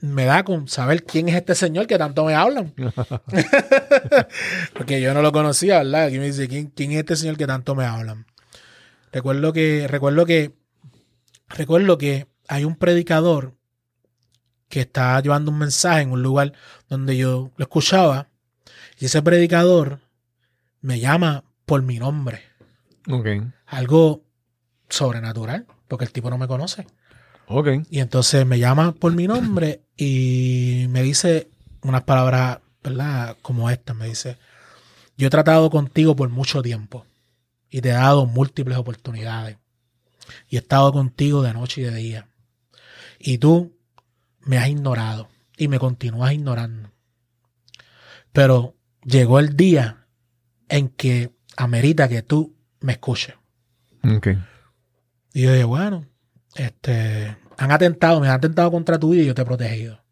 me da con saber quién es este señor que tanto me hablan. Porque yo no lo conocía, ¿verdad? Aquí me dice, ¿quién, quién es este señor que tanto me hablan? Recuerdo que, recuerdo que, recuerdo que hay un predicador que está llevando un mensaje en un lugar donde yo lo escuchaba. Y ese predicador me llama por mi nombre Ok. algo sobrenatural, porque el tipo no me conoce. Ok. Y entonces me llama por mi nombre y me dice unas palabras, ¿verdad? Como esta, me dice, yo he tratado contigo por mucho tiempo y te he dado múltiples oportunidades y he estado contigo de noche y de día. Y tú me has ignorado y me continúas ignorando. Pero llegó el día en que amerita que tú me escuches. Y yo dije, bueno, este, han atentado, me han atentado contra tu vida y yo te he protegido.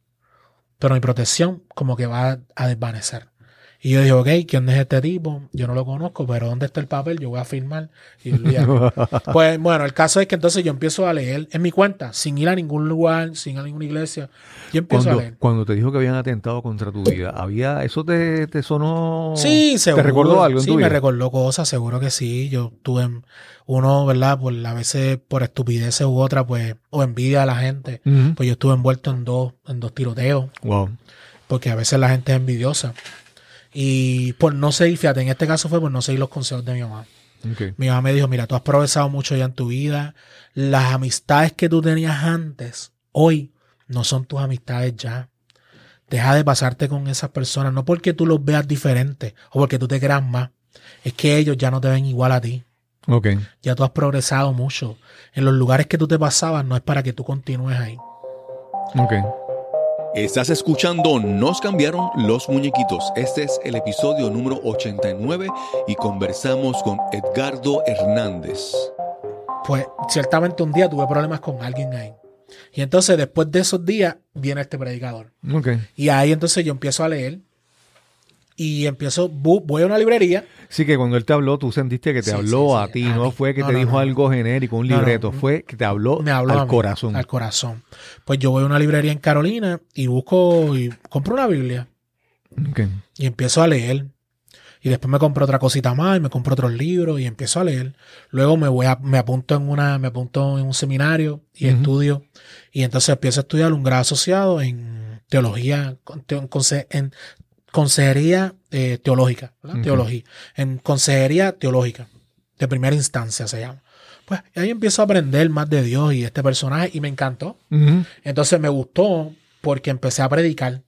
Pero mi protección como que va a desvanecer. Y yo dije, ok, ¿quién es este tipo? Yo no lo conozco, pero ¿dónde está el papel? Yo voy a firmar. Y pues bueno, el caso es que entonces yo empiezo a leer en mi cuenta, sin ir a ningún lugar, sin ir a ninguna iglesia. Yo empiezo a Cuando, leer. cuando te dijo que habían atentado contra tu vida, había eso te, te sonó. Sí, seguro. ¿Te recordó algo en Sí, tu me vida? recordó cosas, seguro que sí. Yo tuve en- uno, ¿verdad? Por a veces por estupideces u otra, pues, o envidia a la gente. Pues yo estuve envuelto en dos, en dos tiroteos, Wow. porque a veces la gente es envidiosa. Y por no seguir, fíjate, en este caso fue por no seguir los consejos de mi mamá. Mi mamá me dijo, mira, tú has progresado mucho ya en tu vida. Las amistades que tú tenías antes, hoy, no son tus amistades ya. Deja de pasarte con esas personas, no porque tú los veas diferentes o porque tú te creas más. Es que ellos ya no te ven igual a ti. Ok. Ya tú has progresado mucho. En los lugares que tú te pasabas no es para que tú continúes ahí. Ok. Estás escuchando Nos cambiaron los muñequitos. Este es el episodio número 89 y conversamos con Edgardo Hernández. Pues ciertamente un día tuve problemas con alguien ahí. Y entonces después de esos días viene este predicador. Y ahí entonces yo empiezo a leer y empiezo, voy a una librería. Sí, que cuando él te habló, tú sentiste que te Sí, habló sí, a ti, a no mí. fue que No, te no, dijo no. algo genérico, un libreto, fue que te habló, Me habló a al mí, corazón. Al corazón. Pues yo voy a una librería en Carolina y busco y compro una Biblia Ok. y empiezo a leer. Y después me compro otra cosita más y me compro otros libros y empiezo a leer. Luego me voy a, me apunto en una, me apunto en un seminario y estudio. Y entonces empiezo a estudiar un grado asociado en teología, en, en consejería eh, teológica. Teología. En consejería teológica. De primera instancia se llama. Pues ahí empiezo a aprender más de Dios y este personaje y me encantó. Entonces me gustó porque empecé a predicar.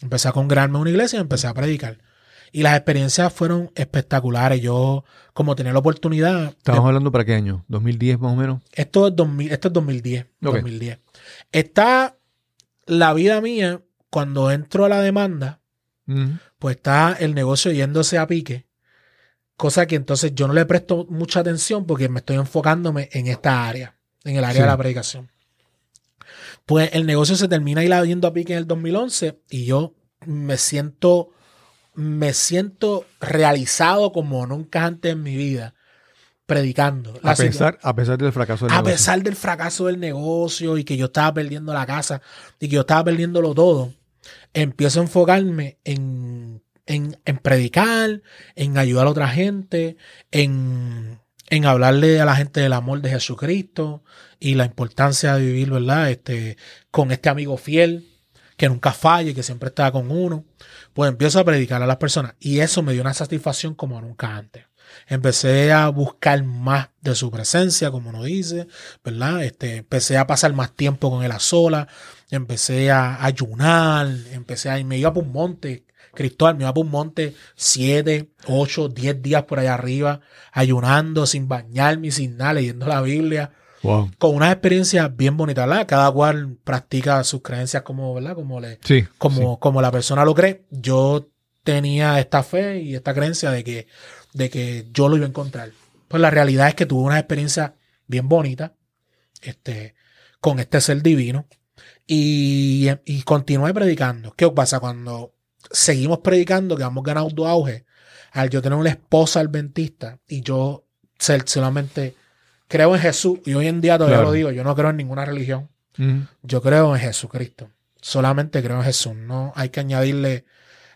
Empecé a congregarme en una iglesia y empecé a predicar. Y las experiencias fueron espectaculares. Yo, como tenía la oportunidad. Estamos de- hablando para qué año? ¿2010 más o menos? esto, es 2000, esto es 2010. Ok. 2010. Está la vida mía cuando entro a la demanda, Pues está el negocio yéndose a pique. Cosa que entonces yo no le presto mucha atención porque me estoy enfocándome en esta área, en el área Sí. de la predicación. Pues el negocio se termina yendo a pique en el 2011 y yo me siento, me siento realizado como nunca antes en mi vida predicando. A pesar, a pesar del fracaso del a negocio. pesar del fracaso del negocio y que yo estaba perdiendo la casa y que yo estaba perdiéndolo todo, empiezo a enfocarme en, en, en predicar, en ayudar a otra gente, en, en hablarle a la gente del amor de Jesucristo y la importancia de vivir, ¿verdad? Este, con este amigo fiel que nunca falle, que siempre está con uno. Pues empiezo a predicar a las personas y eso me dio una satisfacción como nunca antes. Empecé a buscar más de su presencia, como uno dice, ¿verdad? Este, empecé a pasar más tiempo con él a sola, empecé a ayunar, empecé a, me iba por un monte, Cristóbal, me iba por un monte siete, ocho, diez días por allá arriba, ayunando, sin bañarme, y sin nada, leyendo la Biblia, Wow. con unas experiencias bien bonitas, ¿verdad? Cada cual practica sus creencias como, ¿verdad? Como le, Sí. como, como la persona lo cree, yo tenía esta fe y esta creencia de que, de que yo lo iba a encontrar. Pues la realidad es que tuve una experiencia bien bonita este, con este ser divino y, y continué predicando. ¿Qué pasa cuando seguimos predicando, que vamos ganando auge? Al yo tener una esposa adventista y yo solamente creo en Jesús y hoy en día todavía Claro. lo digo, yo no creo en ninguna religión. Yo creo en Jesucristo. Solamente creo en Jesús. No hay que añadirle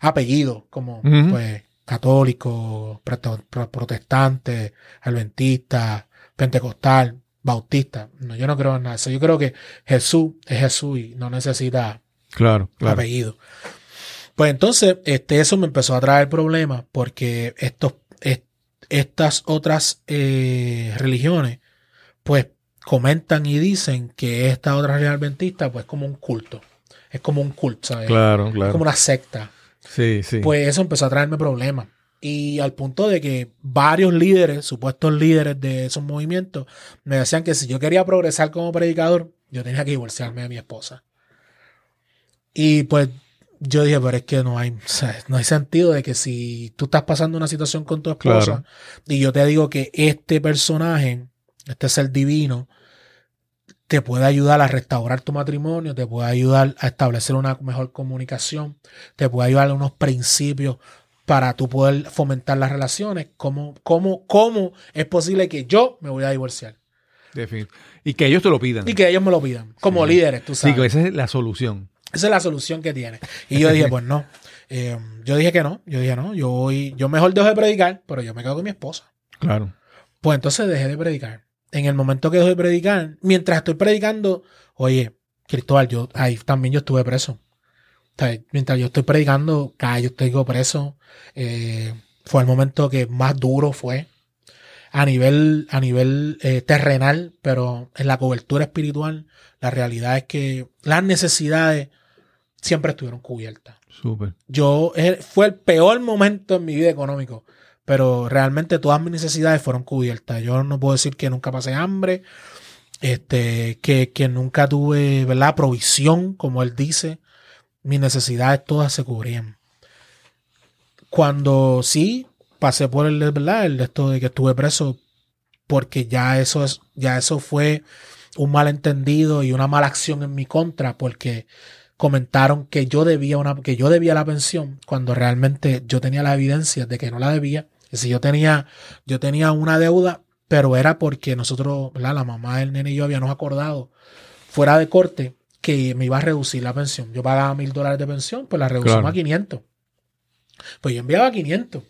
apellidos como pues católico, proto- pro- protestante, adventista, pentecostal, bautista. No, yo no creo en nada de eso. Yo creo que Jesús es Jesús y no necesita Claro, claro. apellido. Pues entonces, este, eso me empezó a traer problemas porque estos, est- estas otras eh, religiones, pues comentan y dicen que esta otra religión adventista, pues como un culto. Es como un culto, ¿sabes? Claro, Es claro. como una secta. Sí, sí. Pues eso empezó a traerme problemas. Y al punto de que varios líderes, supuestos líderes de esos movimientos, me decían que si yo quería progresar como predicador, yo tenía que divorciarme de mi esposa. Y pues yo dije, pero es que no hay, o sea, no hay sentido de que si tú estás pasando una situación con tu esposa Claro. y yo te digo que este personaje, este ser divino, te puede ayudar a restaurar tu matrimonio, te puede ayudar a establecer una mejor comunicación, te puede ayudar a unos principios para tú poder fomentar las relaciones. ¿Cómo, cómo, cómo es posible que yo me voy a divorciar? Y que ellos te lo pidan. Y que ellos me lo pidan, como líderes, tú sabes. que esa es la solución. Esa es la solución que tiene. Y yo dije, pues no. Eh, yo dije que no. Yo dije, no, yo voy, yo mejor dejo de predicar, pero yo me quedo con mi esposa. Claro. Pues entonces dejé de predicar. En el momento que dejo de predicar, mientras estoy predicando, oye, Cristóbal, yo ahí también yo estuve preso. O sea, mientras yo estoy predicando, cada yo estoy preso. Eh, fue el momento que más duro fue a nivel, a nivel eh, terrenal, pero en la cobertura espiritual, la realidad es que las necesidades siempre estuvieron cubiertas. Súper. Yo, eh, fue el peor momento en mi vida económico, pero realmente todas mis necesidades fueron cubiertas. Yo no puedo decir que nunca pasé hambre, este, que, que nunca tuve, ¿verdad? Provisión, como él dice. Mis necesidades todas se cubrían. Cuando sí pasé por el, ¿verdad? El esto de que estuve preso, porque ya eso es, ya eso fue un malentendido y una mala acción en mi contra porque comentaron que yo debía una que yo debía la pensión cuando realmente yo tenía la evidencia de que no la debía. Si yo tenía yo tenía una deuda, pero era porque nosotros, la mamá del nene y yo habíamos acordado fuera de corte que me iba a reducir la pensión. Yo pagaba mil dólares de pensión, pues la reducimos Claro. a 500. Pues yo enviaba 500.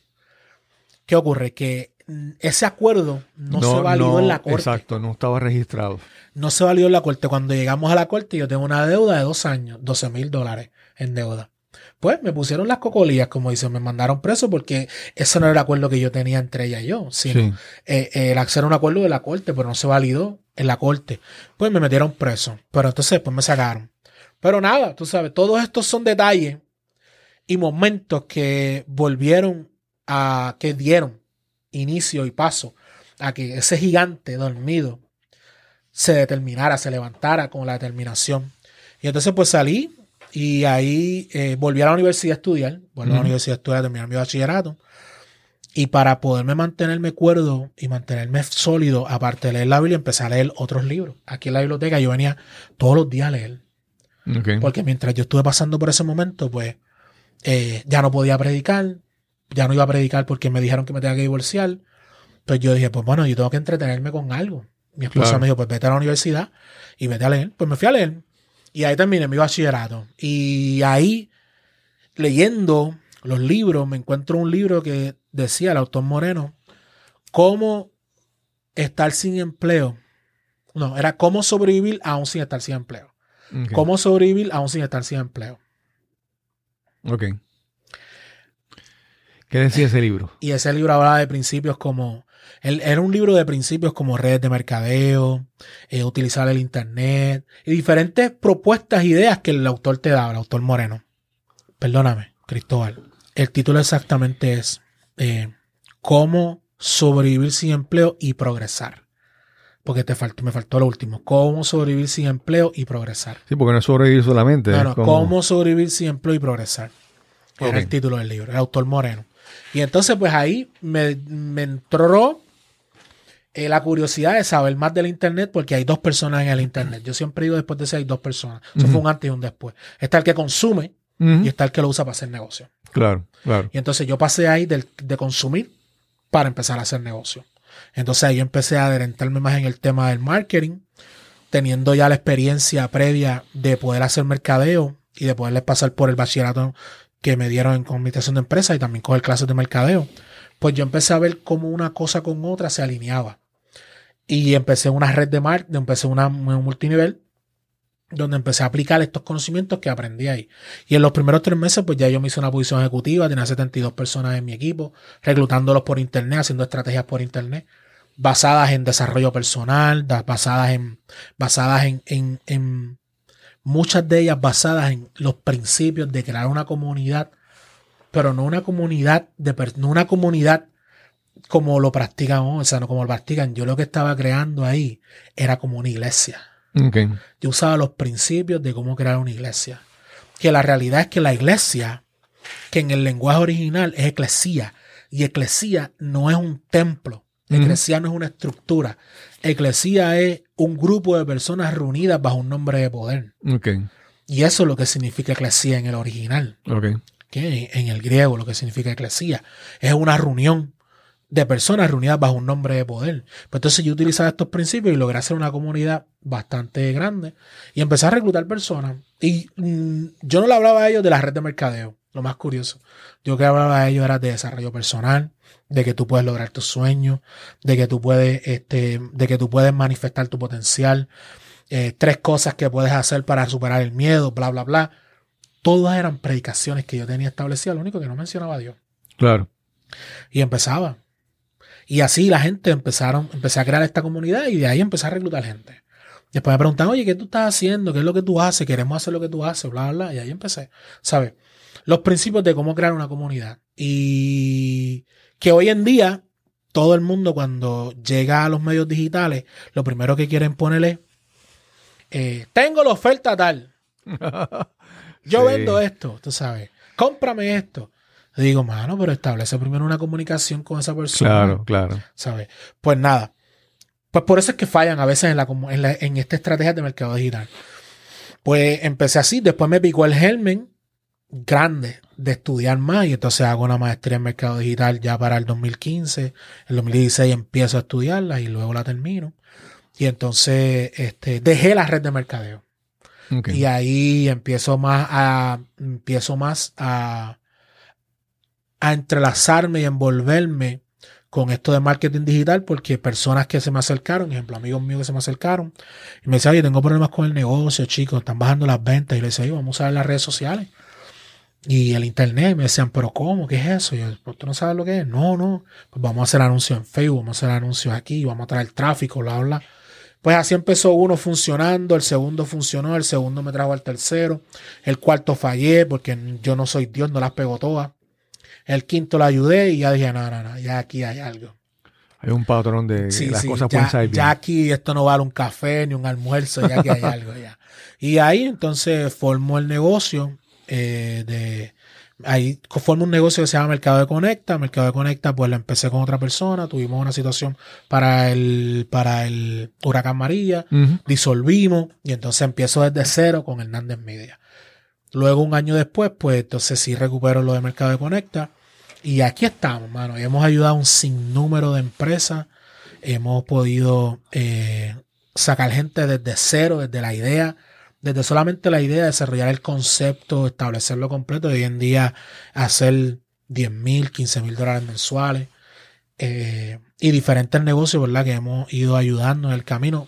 ¿Qué ocurre? Que ese acuerdo no, se validó no, en la corte. Exacto, no estaba registrado. No se validó en la corte. Cuando llegamos a la corte, yo tengo una deuda de dos años, 12 mil dólares en deuda. Pues me pusieron las cocolías, como dicen, me mandaron preso porque ese no era el acuerdo que yo tenía entre ella y yo, sino Sí. eh, eh, el acceder a un acuerdo de la corte, pero no se validó en la corte. Pues me metieron preso, pero entonces pues me sacaron. Pero nada, tú sabes, todos estos son detalles y momentos que volvieron a, que dieron inicio y paso a que ese gigante dormido se determinara, se levantara con la determinación. Y entonces pues salí y ahí eh, volví a la universidad a estudiar, volví a la universidad a estudiar, a terminar mi bachillerato. Y para poderme mantenerme cuerdo y mantenerme sólido, aparte de leer la Biblia, empecé a leer otros libros. Aquí en la biblioteca yo venía todos los días a leer. Porque mientras yo estuve pasando por ese momento, pues eh, ya no podía predicar, ya no iba a predicar porque me dijeron que me tenía que divorciar. Pues yo dije, pues bueno, yo tengo que entretenerme con algo. Mi esposa Claro. me dijo, pues vete a la universidad y vete a leer. Pues me fui a leer. Y ahí terminé mi bachillerato. Y ahí, leyendo los libros, me encuentro un libro que decía el autor Moreno, cómo estar sin empleo. No, era cómo sobrevivir aún sin estar sin empleo. Cómo sobrevivir aún sin estar sin empleo. Ok. ¿Qué decía ese libro? Y ese libro hablaba de principios como. Era un libro de principios como redes de mercadeo, eh, utilizar el internet y diferentes propuestas, ideas que el autor te daba, el autor Moreno. Perdóname, Cristóbal. El título exactamente es eh, Cómo sobrevivir sin empleo y progresar. Porque te faltó, me faltó lo último. Cómo sobrevivir sin empleo y progresar. Sí, porque no es sobrevivir solamente. No, no, como- cómo sobrevivir sin empleo y progresar. Era Ok. el título del libro, el autor Moreno. Y entonces, pues ahí me, me entró eh, la curiosidad de saber más del Internet, porque hay dos personas en el Internet. Yo siempre digo después de eso hay dos personas. Eso fue un antes y un después. Está el que consume y está el que lo usa para hacer negocio. Claro, claro. Y entonces yo pasé ahí del- de consumir para empezar a hacer negocio. Entonces ahí yo empecé a adelantarme más en el tema del marketing, teniendo ya la experiencia previa de poder hacer mercadeo y de poderles pasar por el bachillerato que me dieron en comunicación de empresa y también coger clases de mercadeo. Pues yo empecé a ver cómo una cosa con otra se alineaba. Y empecé una red de marketing, empecé una, un multinivel donde empecé a aplicar estos conocimientos que aprendí ahí. Y en los primeros tres meses, pues ya yo me hice una posición ejecutiva, tenía 72 personas en mi equipo, reclutándolos por internet, haciendo estrategias por internet, basadas en desarrollo personal, da- basadas en, basadas en, en muchas de ellas basadas en los principios de crear una comunidad, pero no una comunidad de no una comunidad como lo practican o sea, no como lo practican. Yo lo que estaba creando ahí era como una iglesia yo usaba los principios de cómo crear una iglesia. Que la realidad es que la iglesia, que en el lenguaje original es eclesía, y eclesía no es un templo, Ujú. eclesía no es una estructura, eclesía es un grupo de personas reunidas bajo un nombre de poder. Ok. Y eso es lo que significa eclesía en el original, Ok. que en el griego lo que significa eclesía es una reunión de personas reunidas bajo un nombre de poder. Pues entonces yo utilizaba estos principios y logré hacer una comunidad bastante grande y empecé a reclutar personas. Y mm, yo no le hablaba a ellos de la red de mercadeo, lo más curioso. Yo que hablaba a ellos era de desarrollo personal, de que tú puedes lograr tus sueños, de que tú puedes, este, de que tú puedes manifestar tu potencial, eh, tres cosas que puedes hacer para superar el miedo, bla, bla, bla. Todas eran predicaciones que yo tenía establecidas, lo único que no mencionaba a Dios. Claro. Y empezaba. Y así la gente empezaron, empecé a crear esta comunidad y de ahí empecé a reclutar gente. Después me preguntan, oye, ¿qué tú estás haciendo? ¿Qué es lo que tú haces? Queremos hacer lo que tú haces, bla, bla, bla. Y ahí empecé. ¿Sabes? Los principios de cómo crear una comunidad. Y que hoy en día, todo el mundo cuando llega a los medios digitales, lo primero que quieren ponerle eh, tengo la oferta tal. Yo Sí. vendo esto, tú sabes. Cómprame esto. Digo, mano, pero establece primero una comunicación con esa persona. Claro, claro. ¿Sabes? Pues nada. Pues por eso es que fallan a veces en, la, en, la- en esta estrategia de mercado digital. Pues empecé así, después me picó el germen grande de estudiar más y entonces hago una maestría en mercado digital ya para el 2015. El 2016 empiezo a estudiarla y luego la termino. Y entonces este, dejé la red de mercadeo. Y ahí empiezo más a empiezo más a, a entrelazarme y envolverme con esto de marketing digital porque personas que se me acercaron, ejemplo, amigos míos que se me acercaron y me decían, oye, tengo problemas con el negocio, chicos, están bajando las ventas. Y les decía, oye, vamos a ver las redes sociales y el internet. Me decían, pero ¿cómo? ¿Qué es eso? Y yo, "¿Pero ¿tú no sabes lo que es? No, no. Pues vamos a hacer anuncios en Facebook, vamos a hacer anuncios aquí, vamos a traer tráfico, bla, bla. Pues así empezó uno funcionando, el segundo funcionó, el segundo me trajo al tercero, el cuarto fallé porque yo no soy Dios, no las pego todas. El quinto lo ayudé y ya dije, no, no, no, ya aquí hay algo. Hay un patrón de Sí, las sí, cosas pueden ya, salir bien. ya aquí esto no vale un café ni un almuerzo, ya que hay algo ya. Y ahí entonces formó el negocio eh, de ahí formo un negocio que se llama Mercado de Conecta. Mercado de Conecta, pues lo empecé con otra persona, tuvimos una situación para el, para el huracán María, disolvimos y entonces empiezo desde cero con Hernández Media. Luego, un año después, pues entonces sí recupero lo de Mercado de Conecta. Y aquí estamos, mano. Y hemos ayudado a un sinnúmero de empresas. Hemos podido eh, sacar gente desde cero, desde la idea, desde solamente la idea, desarrollar el concepto, establecerlo completo. Y hoy en día hacer 10 mil, 15 mil dólares mensuales. eh, y diferentes negocios, ¿verdad? Que hemos ido ayudando en el camino.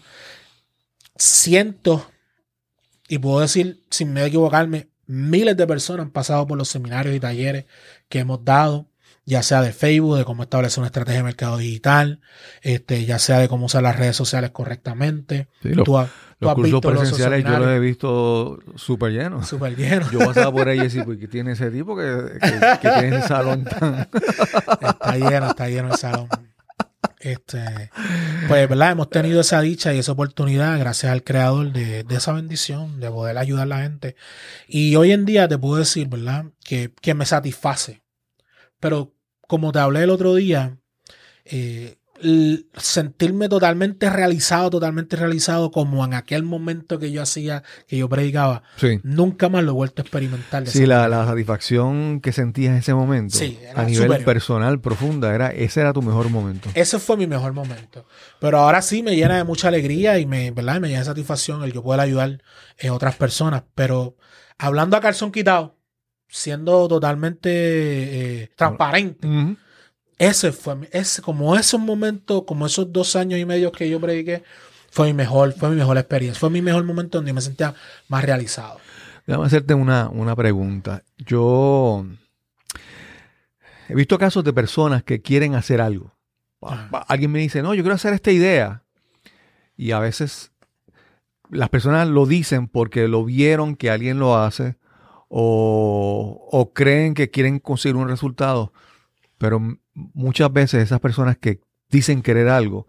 Cientos, y puedo decir, sin miedo a equivocarme, miles de personas han pasado por los seminarios y talleres que hemos dado, ya sea de Facebook, de cómo establecer una estrategia de mercado digital, este, ya sea de cómo usar las redes sociales correctamente. Sí, los cursos los presenciales yo los he visto súper llenos. súper llenos. Yo pasaba por ahí y decía, ¿por qué tiene ese tipo que, que- que tiene ese salón tan... Está lleno, está lleno el salón. Este, pues, ¿verdad? Hemos tenido esa dicha y esa oportunidad, gracias al creador, de, de esa bendición, de poder ayudar a la gente. Y hoy en día te puedo decir, ¿verdad? Que, que me satisface. Pero como te hablé el otro día, eh, sentirme totalmente realizado, totalmente realizado, como en aquel momento que yo hacía, que yo predicaba, Sí. nunca más lo he vuelto a experimentar. Sí, la, la satisfacción que sentías en ese momento, Sí, a nivel superior. personal, profunda, era ese era tu mejor momento. Ese fue mi mejor momento. Pero ahora sí me llena de mucha alegría y me, ¿verdad? me llena de satisfacción el yo poder ayudar a otras personas. Pero hablando a calzón quitado, siendo totalmente eh, transparente. Ese fue ese, como esos momentos, como esos dos años y medio que yo prediqué, fue mi mejor, fue mi mejor experiencia. Fue mi mejor momento donde me sentía más realizado. Déjame hacerte una, una pregunta. Yo he visto casos de personas que quieren hacer algo. Alguien me dice, no, yo quiero hacer esta idea. Y a veces las personas lo dicen porque lo vieron que alguien lo hace o, o creen que quieren conseguir un resultado. Pero muchas veces esas personas que dicen querer algo,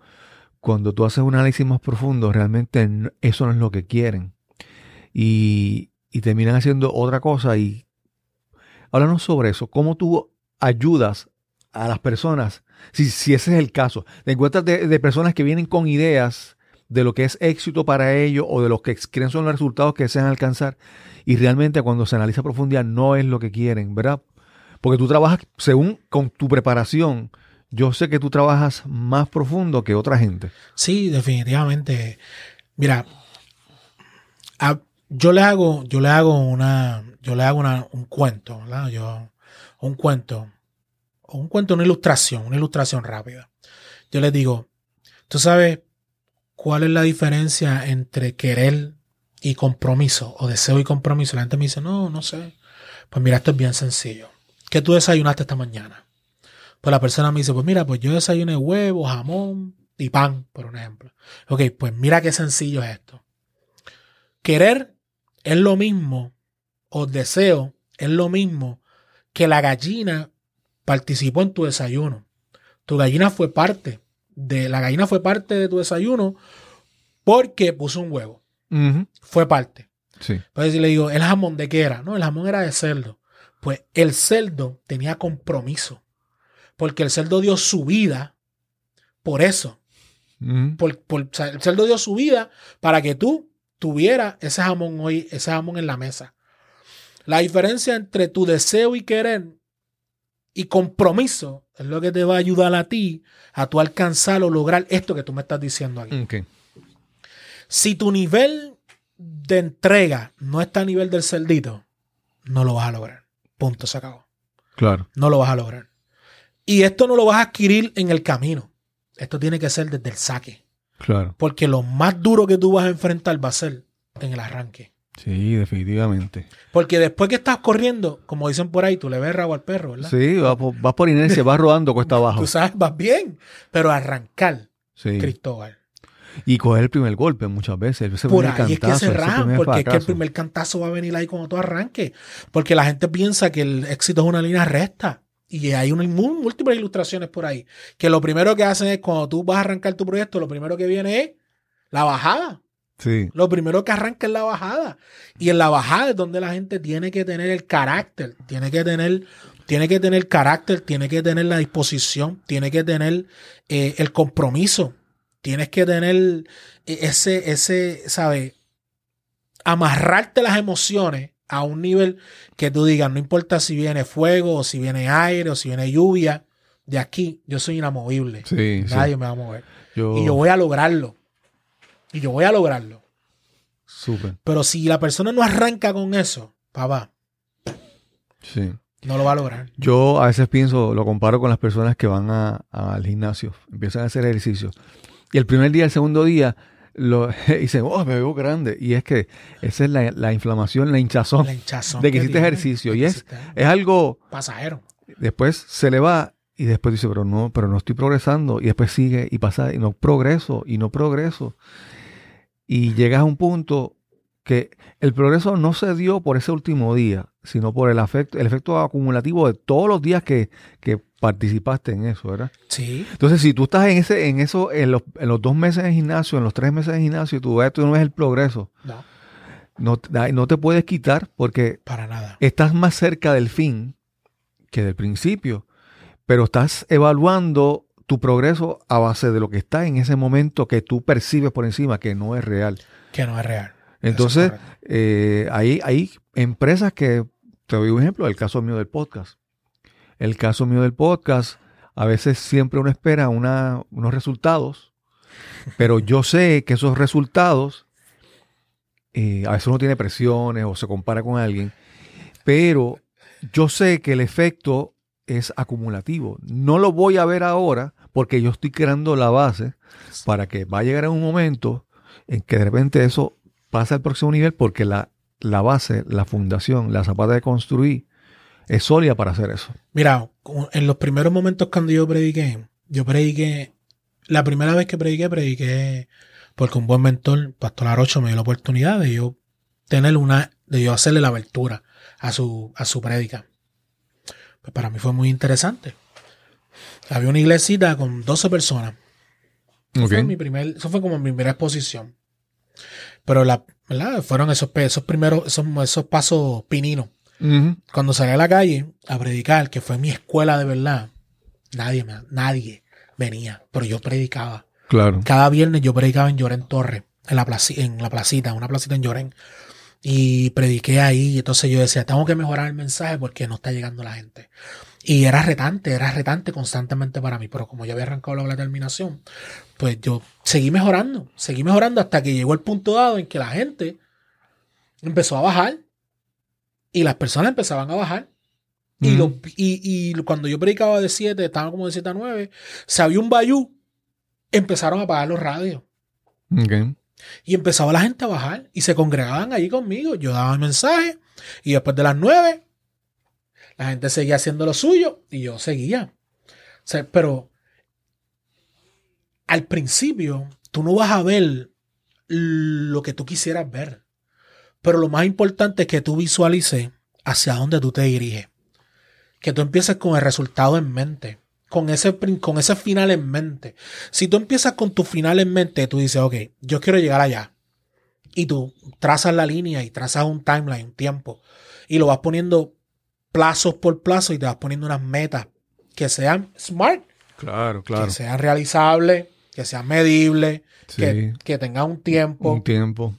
cuando tú haces un análisis más profundo, realmente eso no es lo que quieren. Y, terminan haciendo otra cosa. Y háblanos sobre eso. ¿Cómo tú ayudas a las personas? Si, si ese es el caso. Te encuentras de, personas que vienen con ideas de lo que es éxito para ellos o de lo que creen son los resultados que desean alcanzar. Y realmente cuando se analiza profundidad no es lo que quieren, ¿verdad? Porque tú trabajas según con tu preparación. Yo sé que tú trabajas más profundo que otra gente. Sí, definitivamente. Mira, yo le hago, yo le hago una, yo le hago una- un cuento, ¿verdad? Yo, un cuento, un cuento, una ilustración, una ilustración rápida. Yo les digo, ¿tú sabes cuál es la diferencia entre querer y compromiso o deseo y compromiso? La gente me dice, no, no sé. Pues mira, esto es bien sencillo. ¿Qué tú desayunaste esta mañana? Pues la persona me dice, pues mira, pues yo desayuné huevo, jamón y pan, por un ejemplo. Ok, pues mira qué sencillo es esto. Querer es lo mismo, o deseo es lo mismo que la gallina participó en tu desayuno. Tu gallina fue parte de, la gallina fue parte de tu desayuno porque puso un huevo. Fue parte. Sí. Entonces le digo, ¿el jamón de qué era? No, el jamón era de cerdo. Pues el cerdo tenía compromiso. Porque el cerdo dio su vida por eso. Por, por- o sea, el cerdo dio su vida para que tú tuvieras ese jamón hoy, ese jamón en la mesa. La diferencia entre tu deseo y querer y compromiso es lo que te va a ayudar a ti a tú alcanzar o lograr esto que tú me estás diciendo aquí. Si tu nivel de entrega no está a nivel del cerdito, no lo vas a lograr. Punto, se acabó. Claro. No lo vas a lograr. Y esto no lo vas a adquirir en el camino. Esto tiene que ser desde el saque. Claro. Porque lo más duro que tú vas a enfrentar va a ser en el arranque. Sí, definitivamente. Porque después que estás corriendo, como dicen por ahí, tú le ves rabo al perro, ¿verdad? Sí, vas por, vas por inercia, vas rodando cuesta abajo. Tú sabes, vas bien. Pero arrancar, Sí. Cristóbal. Y coger el primer golpe muchas veces. Por ahí es que cantazo, se primer porque es que el primer cantazo va a venir ahí cuando tú arranques. Porque la gente piensa que el éxito es una línea recta. Y hay mu- múltiples ilustraciones por ahí. Que lo primero que hacen es cuando tú vas a arrancar tu proyecto, lo primero que viene es la bajada. Sí, Lo primero que arranca es la bajada. Y en la bajada es donde la gente tiene que tener el carácter, tiene que tener, tiene que tener carácter, tiene que tener la disposición, tiene que tener eh, el compromiso, tienes que tener eh, ese, ese, ¿sabes? Amarrarte las emociones a un nivel que tú digas, no importa si viene fuego, o si viene aire, o si viene lluvia, de aquí yo soy inamovible. sí, sí. Nadie me va a mover. Yo, Y yo voy a lograrlo. Y yo voy a lograrlo. súper, Pero si la persona no arranca con eso, papá, sí. no lo va a lograr. Yo a veces pienso, lo comparo con las personas que van a- al gimnasio, empiezan a hacer ejercicio. Y el primer día, el segundo día, lo, dicen, oh, me veo grande. Y es que esa es la, la inflamación, la hinchazón La hinchazón de que hiciste tiene, ejercicio. Y es, es algo, pasajero. después se le va y después dice, pero no, pero no estoy progresando. Y después sigue y pasa y no progreso y no progreso. Y llegas a un punto que el progreso no se dio por ese último día, sino por el efecto, el efecto acumulativo de todos los días que, que participaste en eso, ¿verdad? Sí. Entonces, si tú estás en ese, en eso, en los, en los dos meses de gimnasio, en los tres meses de gimnasio, y tú ves, tú no ves el progreso, No, no, te- no te puedes quitar porque para nada. estás más cerca del fin que del principio, pero estás evaluando tu progreso a base de lo que está en ese momento que tú percibes por encima que no es real. Que no es real. Entonces, es eh, hay, hay empresas que, te doy un ejemplo, el caso mío del podcast. El caso mío del podcast, a veces siempre uno espera unos resultados, pero yo sé que esos resultados, eh, a veces uno tiene presiones o se compara con alguien, pero yo sé que el efecto es acumulativo. No lo voy a ver ahora porque yo estoy creando la base para que va a llegar un momento en que de repente eso pasa al próximo nivel porque la, la base, la fundación, la zapata de construir es sólida para hacer eso. Mira, en los primeros momentos cuando yo prediqué, yo prediqué, la primera vez que prediqué, prediqué porque un buen mentor, Pastor Arocho, me dio la oportunidad de yo tener una, de yo hacerle la abertura a su, a su prédica. Pues para mí fue muy interesante. Había una iglesita con 12 personas. Eso fue mi primer, eso fue como mi primera exposición. Pero la, ¿verdad? Fueron esos, esos primeros, esos, esos pasos pininos. Cuando salí a la calle a predicar, que fue mi escuela de verdad, nadie, me- nadie venía, pero yo predicaba. Claro. Cada viernes yo predicaba en Llorén Torre, en la, placi- en la placita, una placita en Llorén. Y prediqué ahí, y entonces yo decía, tengo que mejorar el mensaje porque no está llegando la gente. Y era retante, era retante constantemente para mí, pero como yo había arrancado la terminación, pues yo seguí mejorando, seguí mejorando hasta que llegó el punto dado en que la gente empezó a bajar y las personas empezaban a bajar. Y, lo- y, y cuando yo predicaba de 7, estaba como de 7 a 9, se había un bayú, empezaron a apagar los radios. Y empezaba la gente a bajar y se congregaban allí conmigo. Yo daba el mensaje y después de las 9, la gente seguía haciendo lo suyo y yo seguía. Pero al principio tú no vas a ver lo que tú quisieras ver. Pero lo más importante es que tú visualices hacia dónde tú te diriges. Que tú empieces con el resultado en mente. Con ese, con ese final en mente. Si tú empiezas con tu final en mente, tú dices, ok, yo quiero llegar allá. Y tú trazas la línea y trazas un timeline, un tiempo. Y lo vas poniendo plazos por plazo y te vas poniendo unas metas que sean smart, Claro, que claro. sean realizables, que sean medibles, Sí. que, que tengan un tiempo, Un tiempo.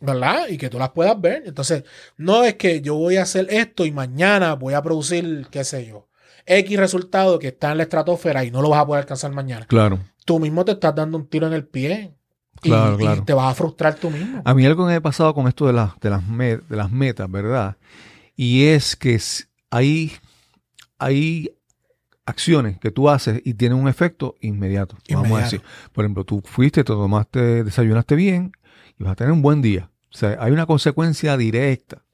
¿verdad? Y que tú las puedas ver. Entonces, no es que yo voy a hacer esto y mañana voy a producir, qué sé yo, X resultado que está en la estratosfera y no lo vas a poder alcanzar mañana. Claro. Tú mismo te estás dando un tiro en el pie. Y, Claro, y claro. te vas a frustrar tú mismo. A mí algo que me ha pasado con esto de, las de, las me- de las metas, ¿verdad? Y es que hay, hay acciones que tú haces y tienen un efecto inmediato, vamos a Inmediato. decir. Por ejemplo, tú fuiste, te tomaste, desayunaste bien y vas a tener un buen día. O sea, hay una consecuencia directa.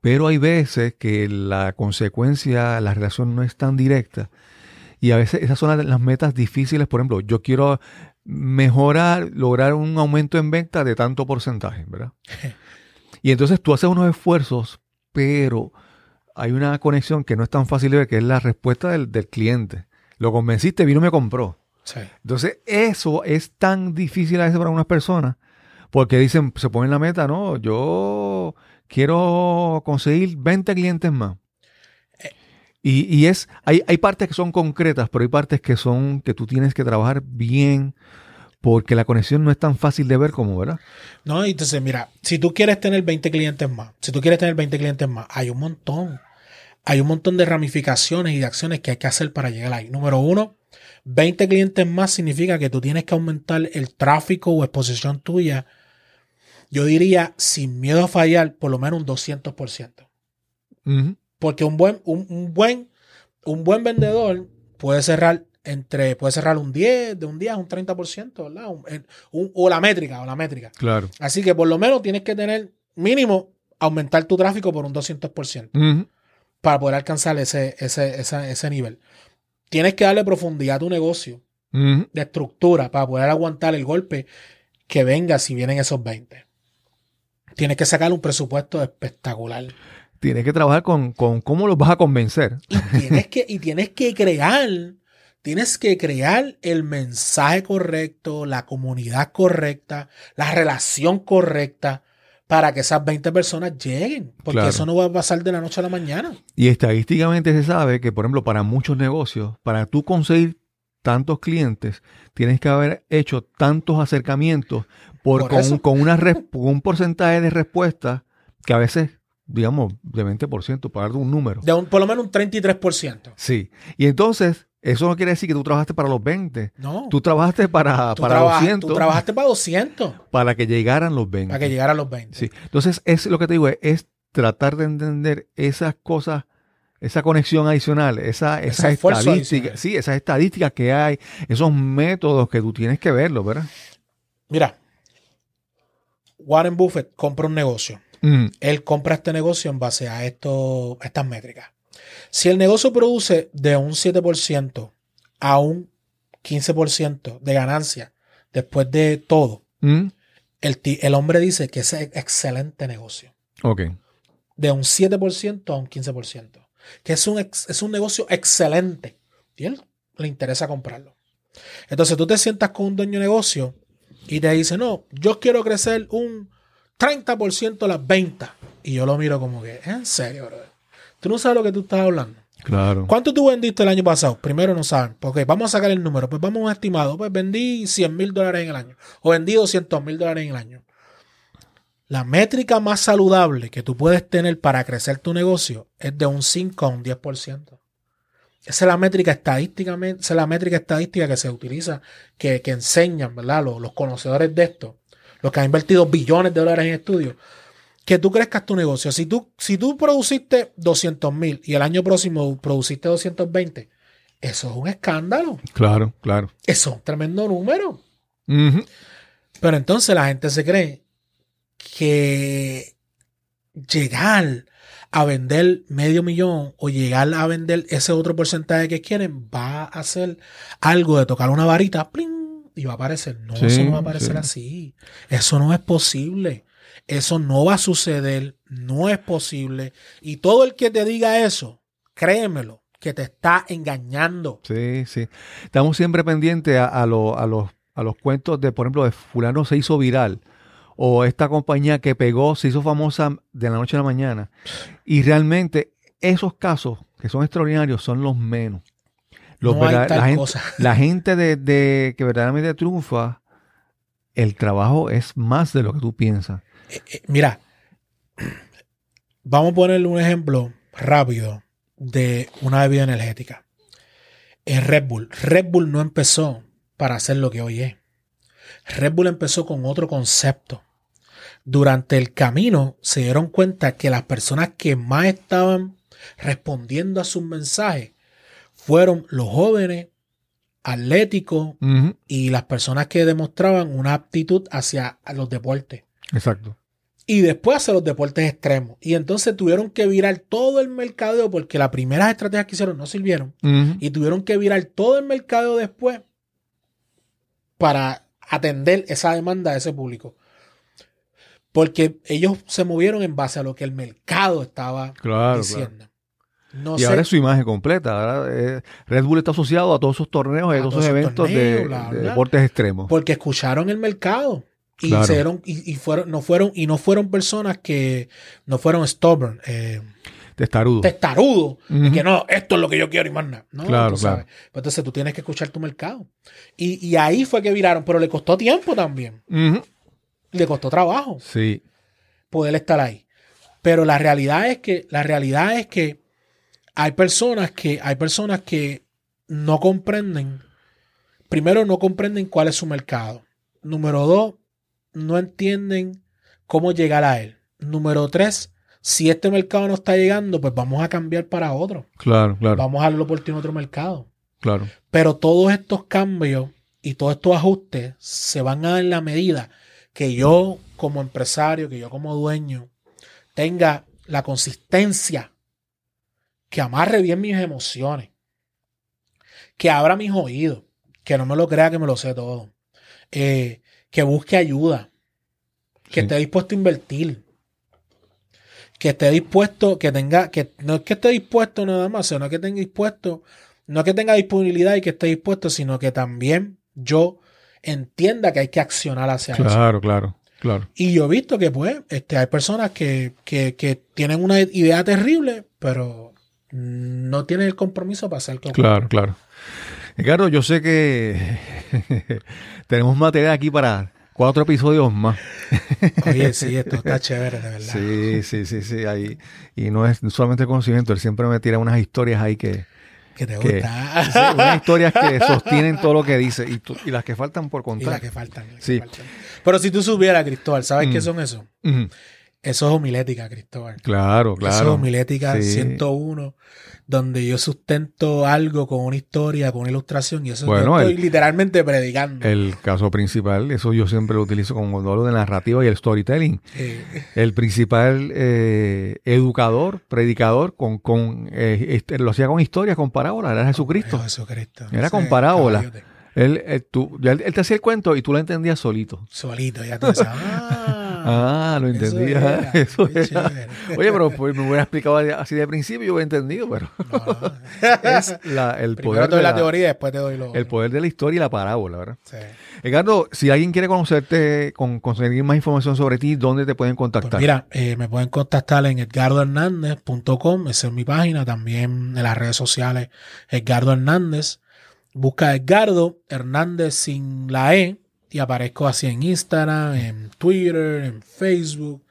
Pero hay veces que la consecuencia, la relación no es tan directa. Y a veces esas son las metas difíciles. Por ejemplo, yo quiero mejorar, lograr un aumento en venta de tanto porcentaje, ¿verdad? Y entonces tú haces unos esfuerzos, pero hay una conexión que no es tan fácil de ver, que es la respuesta del, del cliente. Lo convenciste, vino y me compró. Sí. Entonces, eso es tan difícil a veces para unas personas, porque dicen, se ponen la meta, no, yo quiero conseguir 20 clientes más. Y, y es, hay, hay partes que son concretas, pero hay partes que son, que tú tienes que trabajar bien, porque la conexión no es tan fácil de ver como, ¿verdad? No, y entonces, mira, si tú quieres tener 20 clientes más, si tú quieres tener 20 clientes más, hay un montón. Hay un montón de ramificaciones y de acciones que hay que hacer para llegar ahí. Número uno, 20 clientes más significa que tú tienes que aumentar el tráfico o exposición tuya. Yo diría, sin miedo a fallar, por lo menos un 200%. Ujú. Porque un buen, un, un buen, un buen vendedor puede cerrar entre, puede cerrar un 10, de un 10 a un 30%, ¿verdad? Un- en- un- o la métrica, o la métrica. Claro. Así que por lo menos tienes que tener mínimo aumentar tu tráfico por un 200% Ujú. Para poder alcanzar ese, ese, ese, ese nivel. Tienes que darle profundidad a tu negocio, de estructura, para poder aguantar el golpe que venga si vienen esos 20. Tienes que sacar un presupuesto espectacular. Tienes que trabajar con, con cómo los vas a convencer. Y tienes que, y tienes que crear, tienes que crear el mensaje correcto, la comunidad correcta, la relación correcta para que esas 20 personas lleguen. Porque Claro. eso no va a pasar de la noche a la mañana. Y estadísticamente se sabe que, por ejemplo, para muchos negocios, para tú conseguir tantos clientes, tienes que haber hecho tantos acercamientos por, Por con, una con un porcentaje de respuesta que a veces, digamos, de 20%, para dar un número. De un, por lo menos un 33%. Sí. Y entonces, eso no quiere decir que tú trabajaste para los 20. No. Tú trabajaste para, Tú para trabajas- 200, tú trabajaste para 200 para que llegaran los 20. para que llegara a los 20. Sí. Entonces, es lo que te digo, es, es tratar de entender esas cosas, esa conexión adicional, esa, esa Ese esfuerzo estadística, adicional. sí, esas estadísticas que hay, esos métodos que tú tienes que verlos, ¿verdad? Mira, Warren Buffett compra un negocio. Mm, él compra este negocio en base a esto, a estas métricas. Si el negocio produce de un 7% a un 15% de ganancia después de todo, mm, el, el hombre dice que es excelente negocio. ok. De un 7% a un 15%. Que es un, es un negocio excelente. Y él le interesa comprarlo. Entonces tú te sientas con un dueño de negocio y te dice, no, yo quiero crecer un 30% las ventas. Y yo lo miro como que, en serio, bro. Tú no sabes lo que tú estás hablando. Claro. ¿Cuánto tú vendiste el año pasado? Primero no saben. Porque vamos a sacar el número. Pues vamos a un estimado. Pues vendí 100 mil dólares en el año. O vendí 200 mil dólares en el año. La métrica más saludable que tú puedes tener para crecer tu negocio es de un 5 a un 10%. Esa es la métrica estadísticamente, esa es la métrica estadística que se utiliza, que, que enseñan, ¿verdad? Los, los conocedores de esto, los que han invertido billones de dólares en estudios, que tú crezcas tu negocio. Si tú, si tú produciste 200 mil y el año próximo produciste 220, eso es un escándalo. Claro, claro. Eso es un tremendo número. Pero entonces la gente se cree que llegar a vender medio millón o llegar a vender ese otro porcentaje que quieren va a hacer algo de tocar una varita ¡pling! y va a aparecer. No, Sí, eso no va a aparecer sí. así. Eso no es posible. Eso no va a suceder. No es posible. Y todo el que te diga eso, créemelo, que te está engañando. Sí, sí. Estamos siempre pendientes a, a lo- a los, a los cuentos de, por ejemplo, de fulano se hizo viral. O esta compañía que pegó, se hizo famosa de la noche a la mañana. Y realmente esos casos, que son extraordinarios, son los menos. Los no hay tal la, gente, cosa. la gente de, de- que verdaderamente triunfa, el trabajo es más de lo que tú piensas. Eh, mira, vamos a ponerle un ejemplo rápido de una bebida energética. Es Red Bull. Red Bull no empezó para hacer lo que hoy es. Red Bull empezó con otro concepto. Durante el camino se dieron cuenta que las personas que más estaban respondiendo a sus mensajes fueron los jóvenes, atléticos Ujú, y las personas que demostraban una aptitud hacia los deportes Exacto. y después hacia los deportes extremos. Y entonces tuvieron que virar todo el mercadeo porque las primeras estrategias que hicieron no sirvieron. Y tuvieron que virar todo el mercadeo después para atender esa demanda de ese público. Porque ellos se movieron en base a lo que el mercado estaba Claro, diciendo. No Y sé, ahora es su imagen completa. Ahora, eh, Red Bull está asociado a todos esos torneos y A todos esos eventos de, bla, deportes extremos. porque escucharon el mercado. Y, Claro. se dieron- y, y fueron, no fueron, y no fueron personas que no fueron stubborn, eh, Testarudo. testarudos, de Ujú. que no, esto es lo que yo quiero y más nada. No, Claro, tú sabes. Pues entonces tú tienes que escuchar tu mercado. Y, y ahí fue que viraron, pero le costó tiempo también. Le costó trabajo Sí. poder estar ahí. Pero la realidad es que, la realidad es que hay personas que, hay personas que no comprenden. Primero, no comprenden cuál es su mercado. Número dos, no entienden cómo llegar a él. Número tres, si este mercado no está llegando, pues vamos a cambiar para otro. Claro, claro, Vamos a darle oportunidad a otro mercado. claro. Pero todos estos cambios y todos estos ajustes se van a dar en la medida que yo como empresario, que yo como dueño, tenga la consistencia, que amarre bien mis emociones, que abra mis oídos, que no me lo crea que me lo sé todo, eh, que busque ayuda, que Sí. esté dispuesto a invertir, que esté dispuesto, que tenga, que no es que esté dispuesto nada más, sino que tenga dispuesto, no que tenga disponibilidad y que esté dispuesto, sino que también yo entienda que hay que accionar hacia eso. Claro, claro, claro. Y yo he visto que, pues, este, hay personas que, que, que tienen una idea terrible, pero no tienen el compromiso para hacer que Claro, claro. Ricardo, yo sé que tenemos material aquí para cuatro episodios más. Oye, sí, esto está chévere, de verdad. Sí, sí, sí, sí. Ahí. Y no es solamente conocimiento, él siempre me tira unas historias ahí que. Que te que- gusta. sí, unas historias que sostienen todo lo que dice y, tú- y las que faltan por y contar. las que faltan. las que Sí. faltan. Pero si tú supieras, Cristóbal, ¿sabes Mm. qué son eso? Ujú. Eso es homilética, Cristóbal. Claro, Eso es claro. homilética Sí. 101, donde yo sustento algo con una historia, con una ilustración, y eso Bueno, yo estoy el- literalmente predicando. El caso principal, eso yo siempre lo utilizo como modelo de narrativa y el storytelling. Eh, El principal eh, educador, predicador, con, con eh, este, lo hacía con historias, con parábolas, era Jesucristo. Jesucristo. Era con parábola. caballote. Él, él, tú- ya él- él te hacía el cuento y tú lo entendías solito. Solito, ya tú dices, ah, Ah, lo eso entendía. era, Eso qué era. chévere. Oye, pero pues, me hubiera explicado así de principio, yo hubiera entendido, pero No, es la- el, poder te doy de la, la, teoría después te doy lo el poder de la historia y la parábola, ¿verdad? Sí. Edgardo, si alguien quiere conocerte, con, conseguir más información sobre ti, ¿dónde te pueden Pues contactar? mira, eh, me pueden contactar en edgardohernandez.com, esa es mi página, también en las redes sociales Edgardo Hernández. Busca Edgardo Hernández sin la E y aparezco así en Instagram, en Twitter, en Facebook,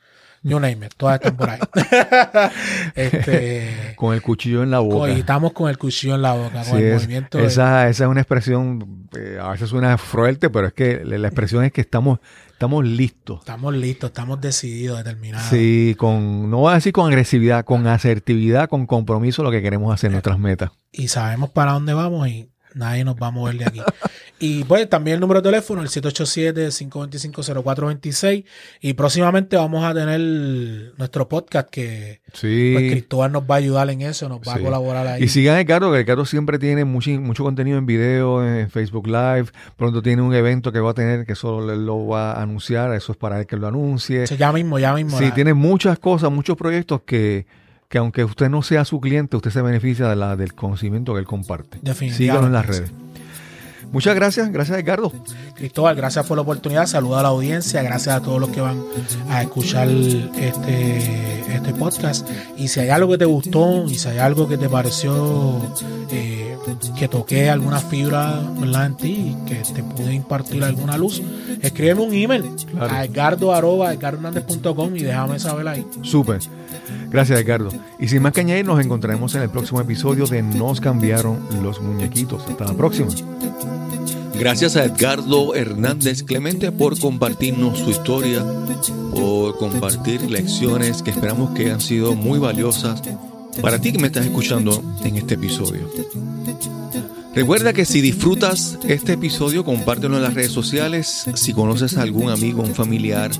you name it, todas están por ahí. este, Con el cuchillo en la boca. y estamos con el cuchillo en la boca, Sí, con el es- movimiento. de- esa, esa es una expresión, eh, a veces suena fuerte, pero es que la expresión es que estamos, estamos listos. estamos listos, estamos decididos, determinados. Sí, con, no voy a decir con agresividad, con asertividad, con compromiso, lo que queremos hacer, nuestras metas. y sabemos para dónde vamos y nadie nos va a mover de aquí. y pues también el número de teléfono, el 787-525-0426. Y próximamente vamos a tener nuestro podcast que Sí. pues, Cristóbal nos va a ayudar en eso, nos va Sí. a colaborar ahí. Y sigan a Ricardo, que Ricardo siempre tiene mucho, mucho contenido en video, en Facebook Live. Pronto tiene un evento que va a tener, que solo lo va a anunciar. Eso es para él que lo anuncie. Sí, ya mismo, ya mismo. Sí, la- tiene muchas cosas, muchos proyectos que, que aunque usted no sea su cliente, usted se beneficia de la, del conocimiento que él comparte. Definitivamente, Síganlo en las sí. redes. Muchas gracias, gracias Ricardo. Cristóbal, gracias por la oportunidad. Saluda a la audiencia. Gracias a todos los que van a escuchar este, este podcast. Y si hay algo que te gustó y si hay algo que te pareció eh, que toqué alguna fibra ¿verdad? en ti que te pude impartir alguna luz, escríbeme un email Claro. a edgardo arroba edgardohernandez.com y déjame saber ahí. Súper. Gracias, Ricardo. Y sin más que añadir, nos encontraremos en el próximo episodio de Nos cambiaron los muñequitos. Hasta la próxima. Gracias a Edgardo Hernández Clemente por compartirnos su historia, por compartir lecciones que esperamos que hayan sido muy valiosas para ti que me estás escuchando en este episodio. Recuerda que si disfrutas este episodio, compártelo en las redes sociales. Si conoces a algún amigo, un familiar,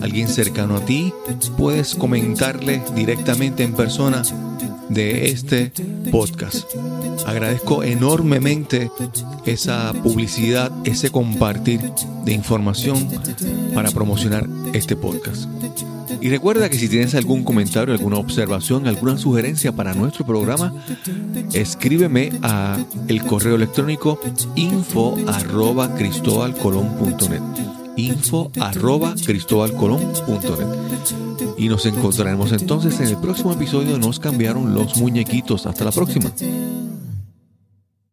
alguien cercano a ti, puedes comentarle directamente en persona de este podcast. Agradezco enormemente esa publicidad, ese compartir de información para promocionar este podcast. Y recuerda que si tienes algún comentario, alguna observación, alguna sugerencia para nuestro programa, escríbeme a el correo electrónico info arroba info arroba cristobalcolón.net y nos encontraremos entonces en el próximo episodio Nos cambiaron los muñequitos. Hasta la próxima.